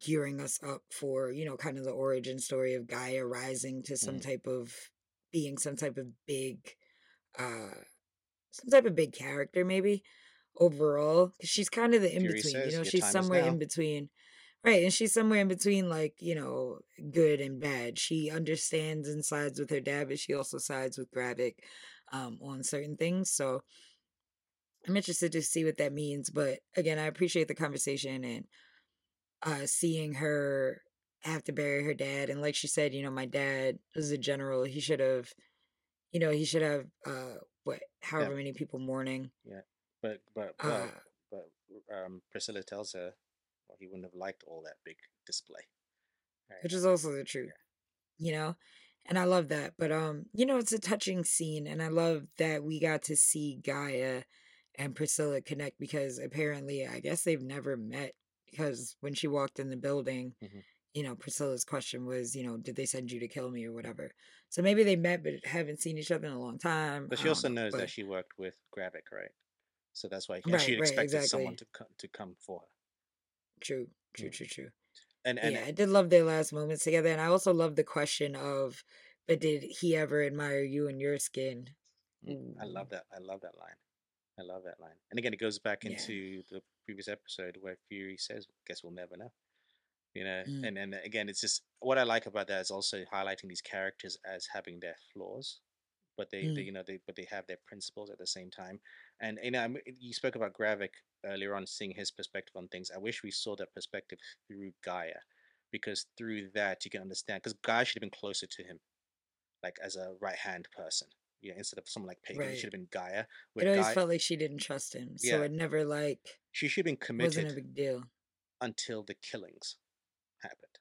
gearing us up for you know kind of the origin story of G'iah rising to some Mhm. type of being some type of big uh some type of big character maybe overall 'Cause she's kind of the in Fury between you know she's somewhere in between right and she's somewhere in between like you know good and bad she understands and sides with her dad but she also sides with Gravik um on certain things so I'm interested to see what that means but again I appreciate the conversation and uh seeing her have to bury her dad and like she said you know my dad was a general he should have you know he should have uh what Yeah, however many people mourning yeah. But but uh but but um, Priscilla tells her, well, he wouldn't have liked all that big display. Right. which is also the truth you know and i love that but um you know it's a touching scene and i love that we got to see G'iah and priscilla connect because apparently i guess they've never met because when she walked in the building Mhm. you know priscilla's question was you know did they send you to kill me or whatever so maybe they met but haven't seen each other in a long time But she also know knows but that she worked with Gravik, right? So that's why, right she right expected someone to come to come for her. true true Mm. true true And and Yeah, I did love their last moments together, and I also love the question of, "But did he ever admire you and your skin?" Mm, I love that. I love that line. I love that line. And again, it goes back yeah. into the previous episode where Fury says, "Guess we'll never know." You know, Mm, and and again, it's just what I like about that is also highlighting these characters as having their flaws, but they, they mm, you know they but they have their principles at the same time. And you know, I mean, you spoke about Gravik earlier on, seeing his perspective on things. I wish we saw that perspective through G'iah, because through that you can understand. Because G'iah should have been closer to him, like as a right hand person. You know, instead of someone like Pagon, it should have been G'iah. It always G'iah, felt like she didn't trust him, so yeah, it never like she should have been committed. wasn't a big deal. until the killings happened.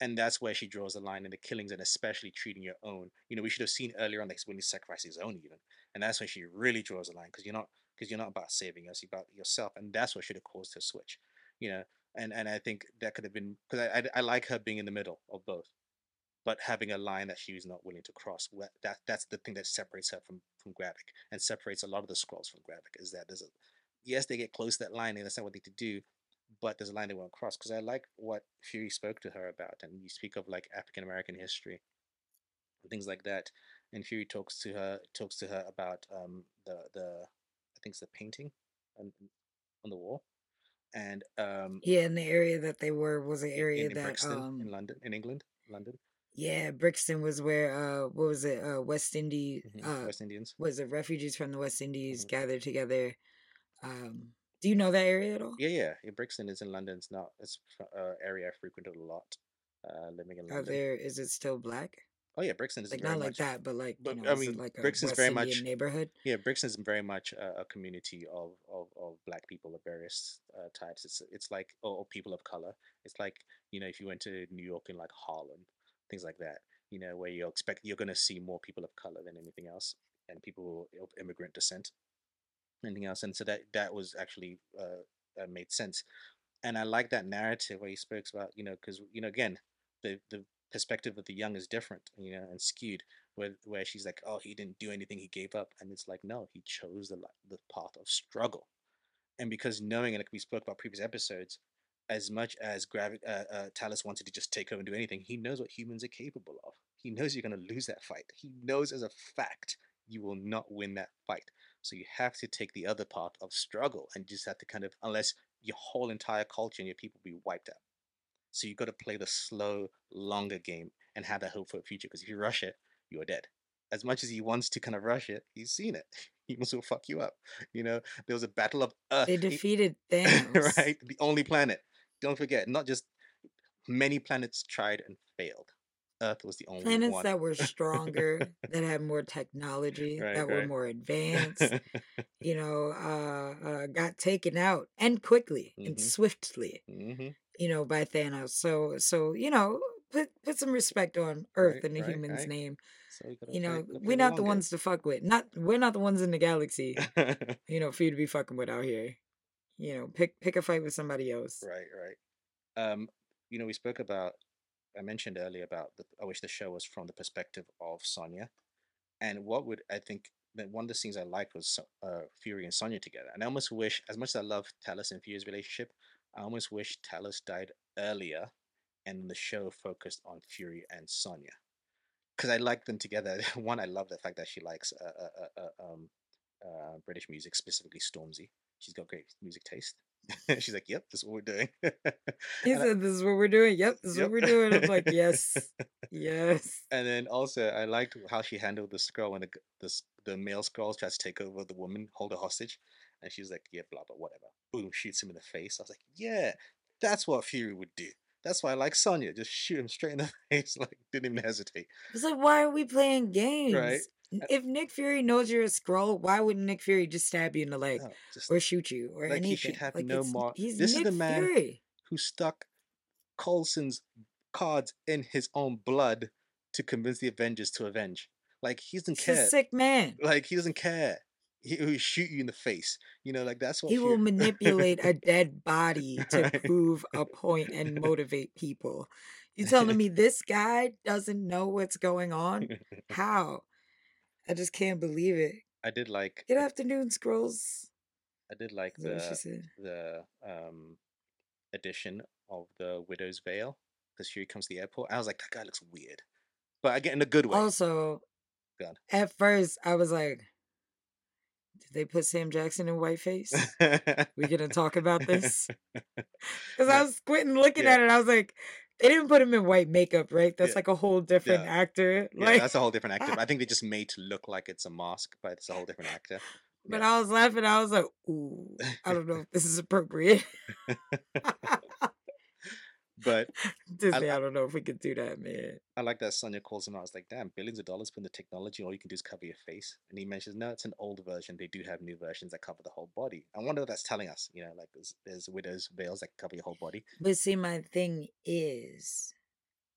and that's where she draws the line in the killings and especially treating your own. You know, we should have seen earlier on that when he sacrificed his own even, and that's when she really draws the line because you're not because you're not about saving us, you're about yourself, and that's what should have caused her switch. You know, and and I think that could have been because I, I I like her being in the middle of both, but having a line that she was not willing to cross. That that's the thing that separates her from from Gravik and separates a lot of the Skrulls from Gravik is that there's a yes they get close to that line and that's not what they need to do, but there's a line they won't cross. Because I like what Fury spoke to her about, and you speak of like African American history, and things like that. And Fury talks to her talks to her about um, the the I think it's the painting on, on the wall, and um, Yeah, and the area that they were was an in, area in that Brixton um in London in England London yeah, Brixton was where uh what was it? Uh West Indies hmm uh West Indians. was it refugees from the West Indies hmm gathered together. Um do you know that area at all? Yeah, yeah, yeah. Brixton is in London. It's not. It's uh, area I frequented a lot. Uh, living in Are there is it still black? Oh yeah, Brixton is Like not like much. that, but like, you But know, I mean, like a Brixton's West very Indian much. neighborhood? Yeah, Brixton is very much a, a community of, of, of black people of various uh, types. It's it's like or, or people of color. It's like you know if you went to New York in like Harlem, things like that. You know where you expect you're gonna see more people of color than anything else, and people of immigrant descent, anything else. And so that that was actually uh, uh, made sense. And I like that narrative where he speaks about you know because you know again the the perspective of the young is different, you know, and skewed. Where where she's like, oh, he didn't do anything, he gave up, and it's like, no, he chose the the path of struggle. And because knowing, and like we spoke about previous episodes, as much as Gravi- uh, uh, Talos wanted to just take over and do anything, he knows what humans are capable of. He knows you're going to lose that fight. He knows as a fact you will not win that fight. So you have to take the other path of struggle and just have to kind of, unless your whole entire culture and your people be wiped out. So you've got to play the slow, longer game and have that hope for a future. Because if you rush it, you're dead. As much as he wants to kind of rush it, he's seen it. He must will fuck you up. You know, there was a battle of Earth. They defeated Thanos. right? The only planet. Don't forget, not just many planets tried and failed. Earth was the only Planets one. that were stronger, that had more technology, Right, that were more advanced, you know, uh, uh, got taken out and quickly and Mhm. swiftly, hmm you know, by Thanos. So, so you know, put put some respect on Earth Right, and the right, human's right. name. So you You know, we're not the ones to fuck with. Not we're not the ones in the galaxy. You know, for you to be fucking with out here. You know, pick pick a fight with somebody else. right, right. Um, you know, we spoke about. I mentioned earlier about the. I wish the show was from the perspective of Sonya, and what would I think that one of the scenes I liked was uh, Fury and Sonya together. And I almost wish, as much as I love Talos and Fury's relationship, I almost wish Talos died earlier, and the show focused on Fury and Sonya. Because I like them together. One, I love the fact that she likes uh, uh, uh, uh, um, uh, British music, specifically Stormzy. She's got great music taste. She's like, "Yep, this is what we're doing." He I- said, "This is what we're doing." Yep, this is Yep. what we're doing. I'm like, yes, yes. And then also, I liked how she handled the Skrull when the the, the male Skrull tries to take over the woman, hold her hostage, and she's like, "Yeah, blah blah, whatever." Boom, shoots him in the face. I was like, "Yeah, that's what Fury would do." That's why I like Sonya. Just shoot him straight in the face, like didn't even hesitate. It's like, why are we playing games? Uh Uh if Nick Fury knows you're a Skrull, why wouldn't Nick Fury just stab you in the leg No, just or shoot you or like anything? he should have like no. He's This Nick is the man Fury. who stuck Coulson's cards in his own blood to convince the Avengers to avenge. Like he doesn't He's care. a sick man. Like he doesn't care. He will shoot you in the face. You know, like that's what He will manipulate a dead body to Right. prove a point and motivate people. You telling me this guy doesn't know what's going on? How? I just can't believe it. I did like Good afternoon, Skrulls. I did like Is that what she the the um addition of the Widow's Veil because Fury comes to the airport. I was like, that guy looks weird, but I get in a good way. Also, Go on. at first, I was like, did they put Sam Jackson in whiteface? we gonna talk about this? Because I was squinting looking yeah. at it. I was like, they didn't put him in white makeup, right? That's Yeah. like a whole different Yeah. actor. yeah, Like, that's a whole different actor. I think they just made to look like it's a mask, but it's a whole different actor. but. I was laughing. I was like, ooh, I don't know if this is appropriate. But Disney, I, don't know if we could do that, man. I like that Sonya calls him out. I was like, damn, billions of dollars put the technology, all you can do is cover your face. And he mentions, no, it's an old version. They do have new versions that cover the whole body. I wonder what that's telling us. You know, like there's, there's widow's veils that cover your whole body. But see, my thing is,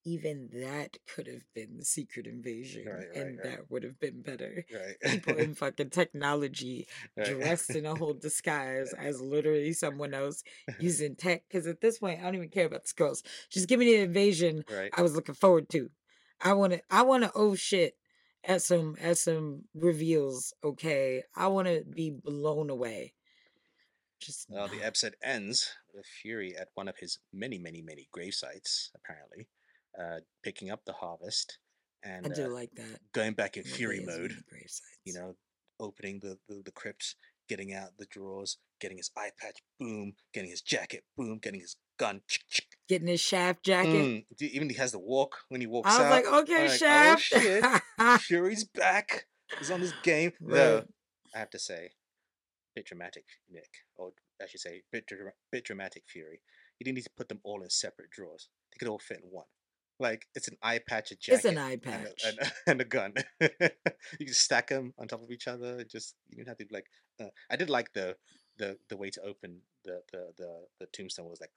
even that could have been the secret invasion, Right, right, and right. that would have been better. Right. People in fucking technology dressed in a whole disguise as literally someone else using tech. Because at this point, I don't even care about the Skrulls. Just give me the invasion. I was looking forward to. I want to. I want to. Oh shit! At some at some reveals. Okay, I want to be blown away. Just Well, the episode ends with Fury at one of his many, many, many grave sites, apparently, uh, picking up the harvest and I do uh, like that. going back in Fury mode. You know, opening the, the, the crypt, getting out the drawers, getting his eye patch, boom, getting his jacket, boom, getting his gun. getting his shaft jacket. mm. Even he has the walk when he walks I was out. like, okay, like, shaft. Oh shit, Fury's back. He's on this game. Though Right. I have to say, bit dramatic, Nick, or I should say, bit dra- bit dramatic Fury. You didn't need to put them all in separate drawers. They could all fit in one. Like it's an eye patch, a jacket, It's an eye and, patch. a, and, a, and a gun. you can stack them on top of each other. Just you didn't have to like. Uh, I did like the the the way to open the the the, the tombstone was like.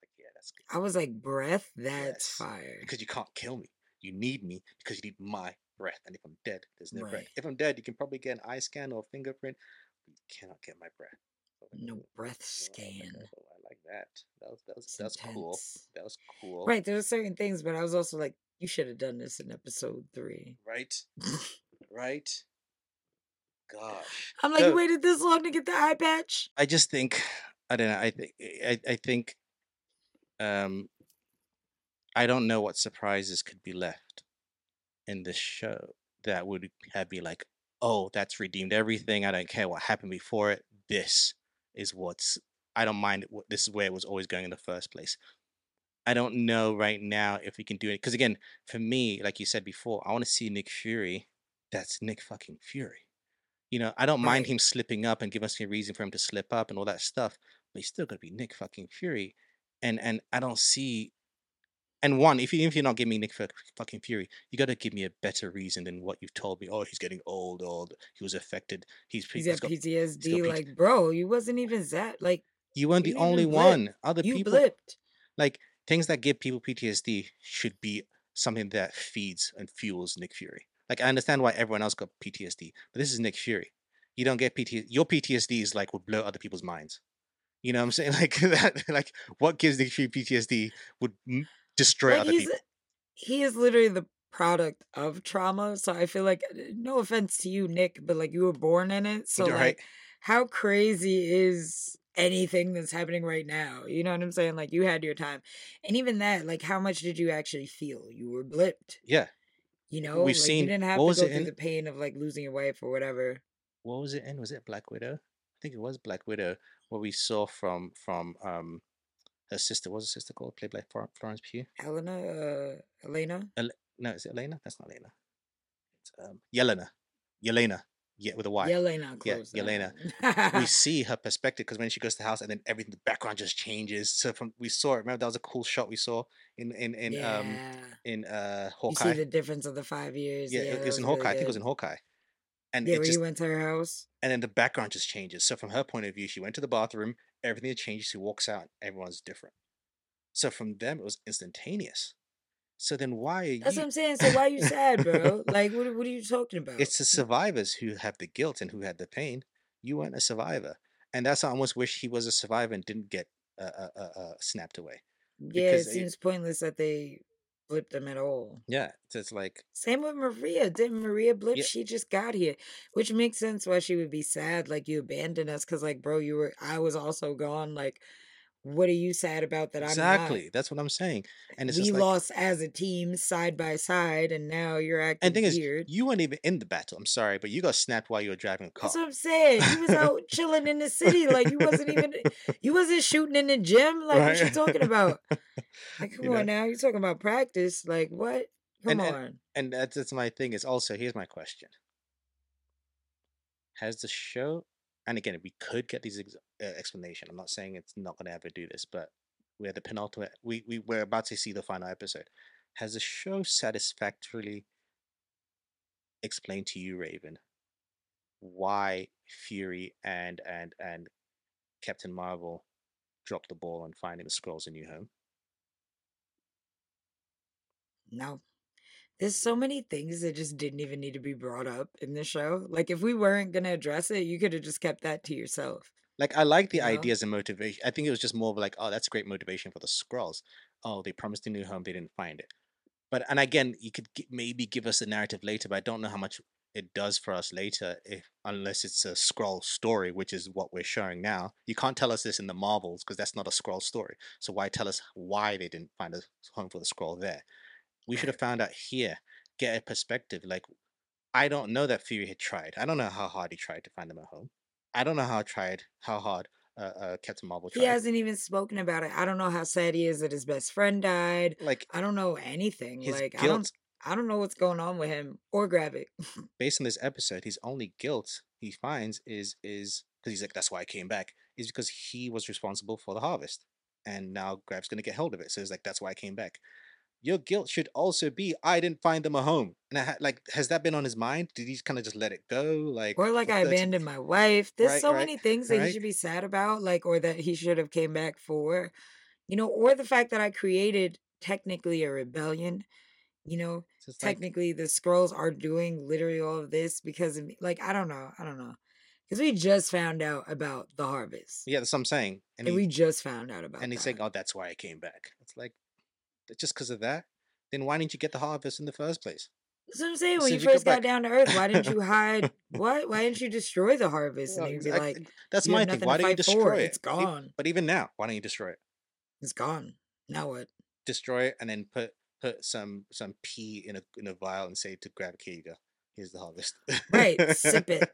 Like yeah, that's good I was like, breath. That's Yes, fire. because you can't kill me. You need me because you need my breath. And if I'm dead, there's no breath. If I'm dead, you can probably get an eye scan or a fingerprint, but you cannot get my breath. So I was like, No breath I was like, scan. "Oh, that. That was that was It's that was cool. That was cool. Right. There were certain things, but I was also like, you should have done this in episode three. Right. Right. Gosh. I'm like, you waited this long to get the eye patch? I just think I don't know. I think I, I think um I don't know what surprises could be left in this show that would have me like, oh, that's redeemed everything. I don't care what happened before it. This is what's I don't mind. it, This is where it was always going in the first place. I don't know right now if we can do it because again, for me, like you said before, I want to see Nick Fury. That's Nick fucking Fury. You know, I don't mind him slipping up and give us a reason for him to slip up and all that stuff, but he's still gonna be Nick fucking Fury. And and I don't see. And one, if you if you're not giving me Nick fucking Fury, you got to give me a better reason than what you've told me. Oh, he's getting old, old. He was affected. He's, He's he's got got. PTSD. Like, bro, you wasn't even that. Like, You weren't you the only one. Other you people blipped. like things that give people PTSD should be something that feeds and fuels Nick Fury. Like I understand why everyone else got PTSD, but this is Nick Fury. You don't get PTSD. Your PTSD is like would blow other people's minds. You know what I'm saying? Like that. Like what gives Nick Fury PTSD would destroy Like, other people. he is literally the product of trauma. So I feel like, uh, no offense to you, Nick, but like, you were born in it. So, You're like, right. how crazy is anything that's happening right now? You know what I'm saying? Like, you had your time. And even that, like, how much did you actually feel? You were blipped. Yeah. You know, We've like seen- you didn't have what to was go it through in? the pain of like losing your wife or whatever. What was it in? Was it Black Widow? I think it was Black Widow. What we saw from from um her sister. What was her sister called? Played by Florence Pugh. Elena, uh, Elena, No, is it Elena? That's not Elena. It's um Yelena. Yelena. Yeah, with a Y. Yelena, Yeah, close. Yelena. we see her perspective because when she goes to the house and then everything the background just changes. So from we saw it. Remember that was a cool shot we saw in in in yeah. um in uh you see the difference of the five years. yeah, Yeah, it that was in really Hawkeye. I think it was good. in Hawkeye. And Yeah, it where just you went to her house. and then the background just changes. So from her point of view, she went to the bathroom, everything had changed. She walks out, everyone's different. So from them, it was instantaneous. So then why are That's you? what I'm saying. So why are you sad, bro? like, what, what are you talking about? It's the survivors who have the guilt and who had the pain. You weren't a survivor, and that's I almost wish he was a survivor and didn't get uh, uh, uh, uh, snapped away. yeah, it seems pointless that they flipped them at all. Yeah, so it's like Same with Maria. Didn't Maria blip? Yeah. She just got here, which makes sense why she would be sad. Like you abandoned us, because like, bro, you were. I was also gone. Like, what are you sad about that I'm exactly that's what I'm saying. And it's We just like, lost as a team, side by side, and now you're acting and thing is, weird. you weren't even in the battle. I'm sorry, but you got snapped while you were driving a car. That's what I'm saying. You was out chilling in the city, like you wasn't even. You wasn't shooting in the gym. Like what you Right. talking about? Like, come You know? on now. You're talking about practice. Like what? Come And- and- on. and that's, that's my thing is also here's my question has the show and again we could get these uh, explanation i'm not saying it's not going to ever do this but we're the penultimate we, we we're about to see the final episode has the show satisfactorily explained to you raven why fury and and and captain marvel dropped the ball on finding the Skrulls a new home No. There's so many things that just didn't even need to be brought up in the show. Like if we weren't gonna address it, you could have just kept that to yourself. Like I like the know? ideas and motivation. I think it was just more of like, oh, that's great motivation for the Skrulls. Oh, they promised a new home, they didn't find it. But and again, you could gi- maybe give us a narrative later, but I don't know how much it does for us later, if unless it's a Skrull story, which is what we're showing now. You can't tell us this in the Marvels because that's not a Skrull story. So why tell us why they didn't find a home for the Skrull there? We should have found out here, get a perspective. Like I don't know that Fury had tried. I don't know how hard he tried to find them a home. I don't know how I tried how hard uh, uh Captain Marvel tried. He hasn't even spoken about it. I don't know how sad he is that his best friend died. like I don't know anything. like I don't I don't know what's going on with him or Gravik. based on this episode, his only guilt he finds is is because he's like that's why I came back is because he was responsible for the harvest, and now Grab's gonna get hold of it. So it's like that's why I came back. Your guilt should also be I didn't find them a home, and I ha- like has that been on his mind? Did he kind of just let it go? Like Or like I 30 abandoned my wife. There's Right, so right, many things that right. he should be sad about, like or that he should have came back for. You know, or the fact that I created technically a rebellion. You know, it's like technically the Skrulls are doing literally all of this because of me. Like I don't know, I don't know, because we just found out about the harvest, yeah, that's what I'm saying. And, and he, we just found out about and he's that. saying, oh, that's why I came back. It's like "That's just because of that. Then why didn't you get the harvest in the first place? That's what I'm saying. When soon you as you go first got back. down to Earth, why didn't you hide? what? Why didn't you destroy the harvest? Well, And be like, that's my thing. Why don't you destroy it? It's E- gone. But even now, why don't you destroy it? "It's gone." Now what? destroy it and then put put some some pea in a in a vial and say to grab you go here's the harvest Right, sip it.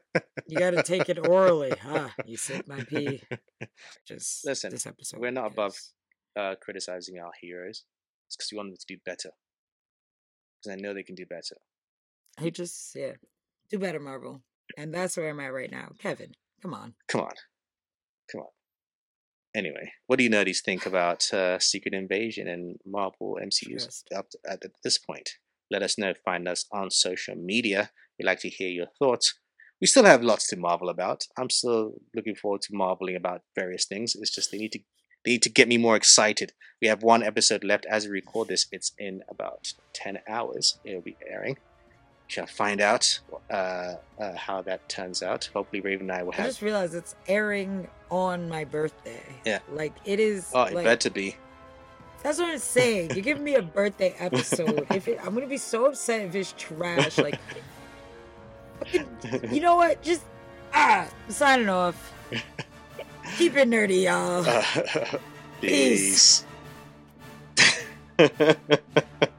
You got to take it orally, huh? You sip my pee. Just Listen, this episode. we're not above uh criticizing our heroes it's because we want them to do better. Because i know they can do better. He just yeah, do better, Marvel. And that's where I'm at right now. Kevin, come on. come on. Come on. Anyway what do you nerdies think about uh secret invasion and marvel mcu's up to, at this point? Let us know. Find us on social media. We'd like to hear your thoughts. We still have lots to marvel about. I'm still looking forward to marveling about various things. It's just they need to they need to get me more excited we have one episode left as we record this it's in about 10 hours it'll be airing we shall find out uh, uh, how that turns out hopefully raven and i will have. I just realized it's airing on my birthday. Yeah. Like it is. oh it like, better be That's what I'm saying. You're giving me a birthday episode. if it, I'm gonna be so upset if it's trash. Like, you know what? Just ah, signing off. Keep it nerdy, y'all. Uh, Peace. peace.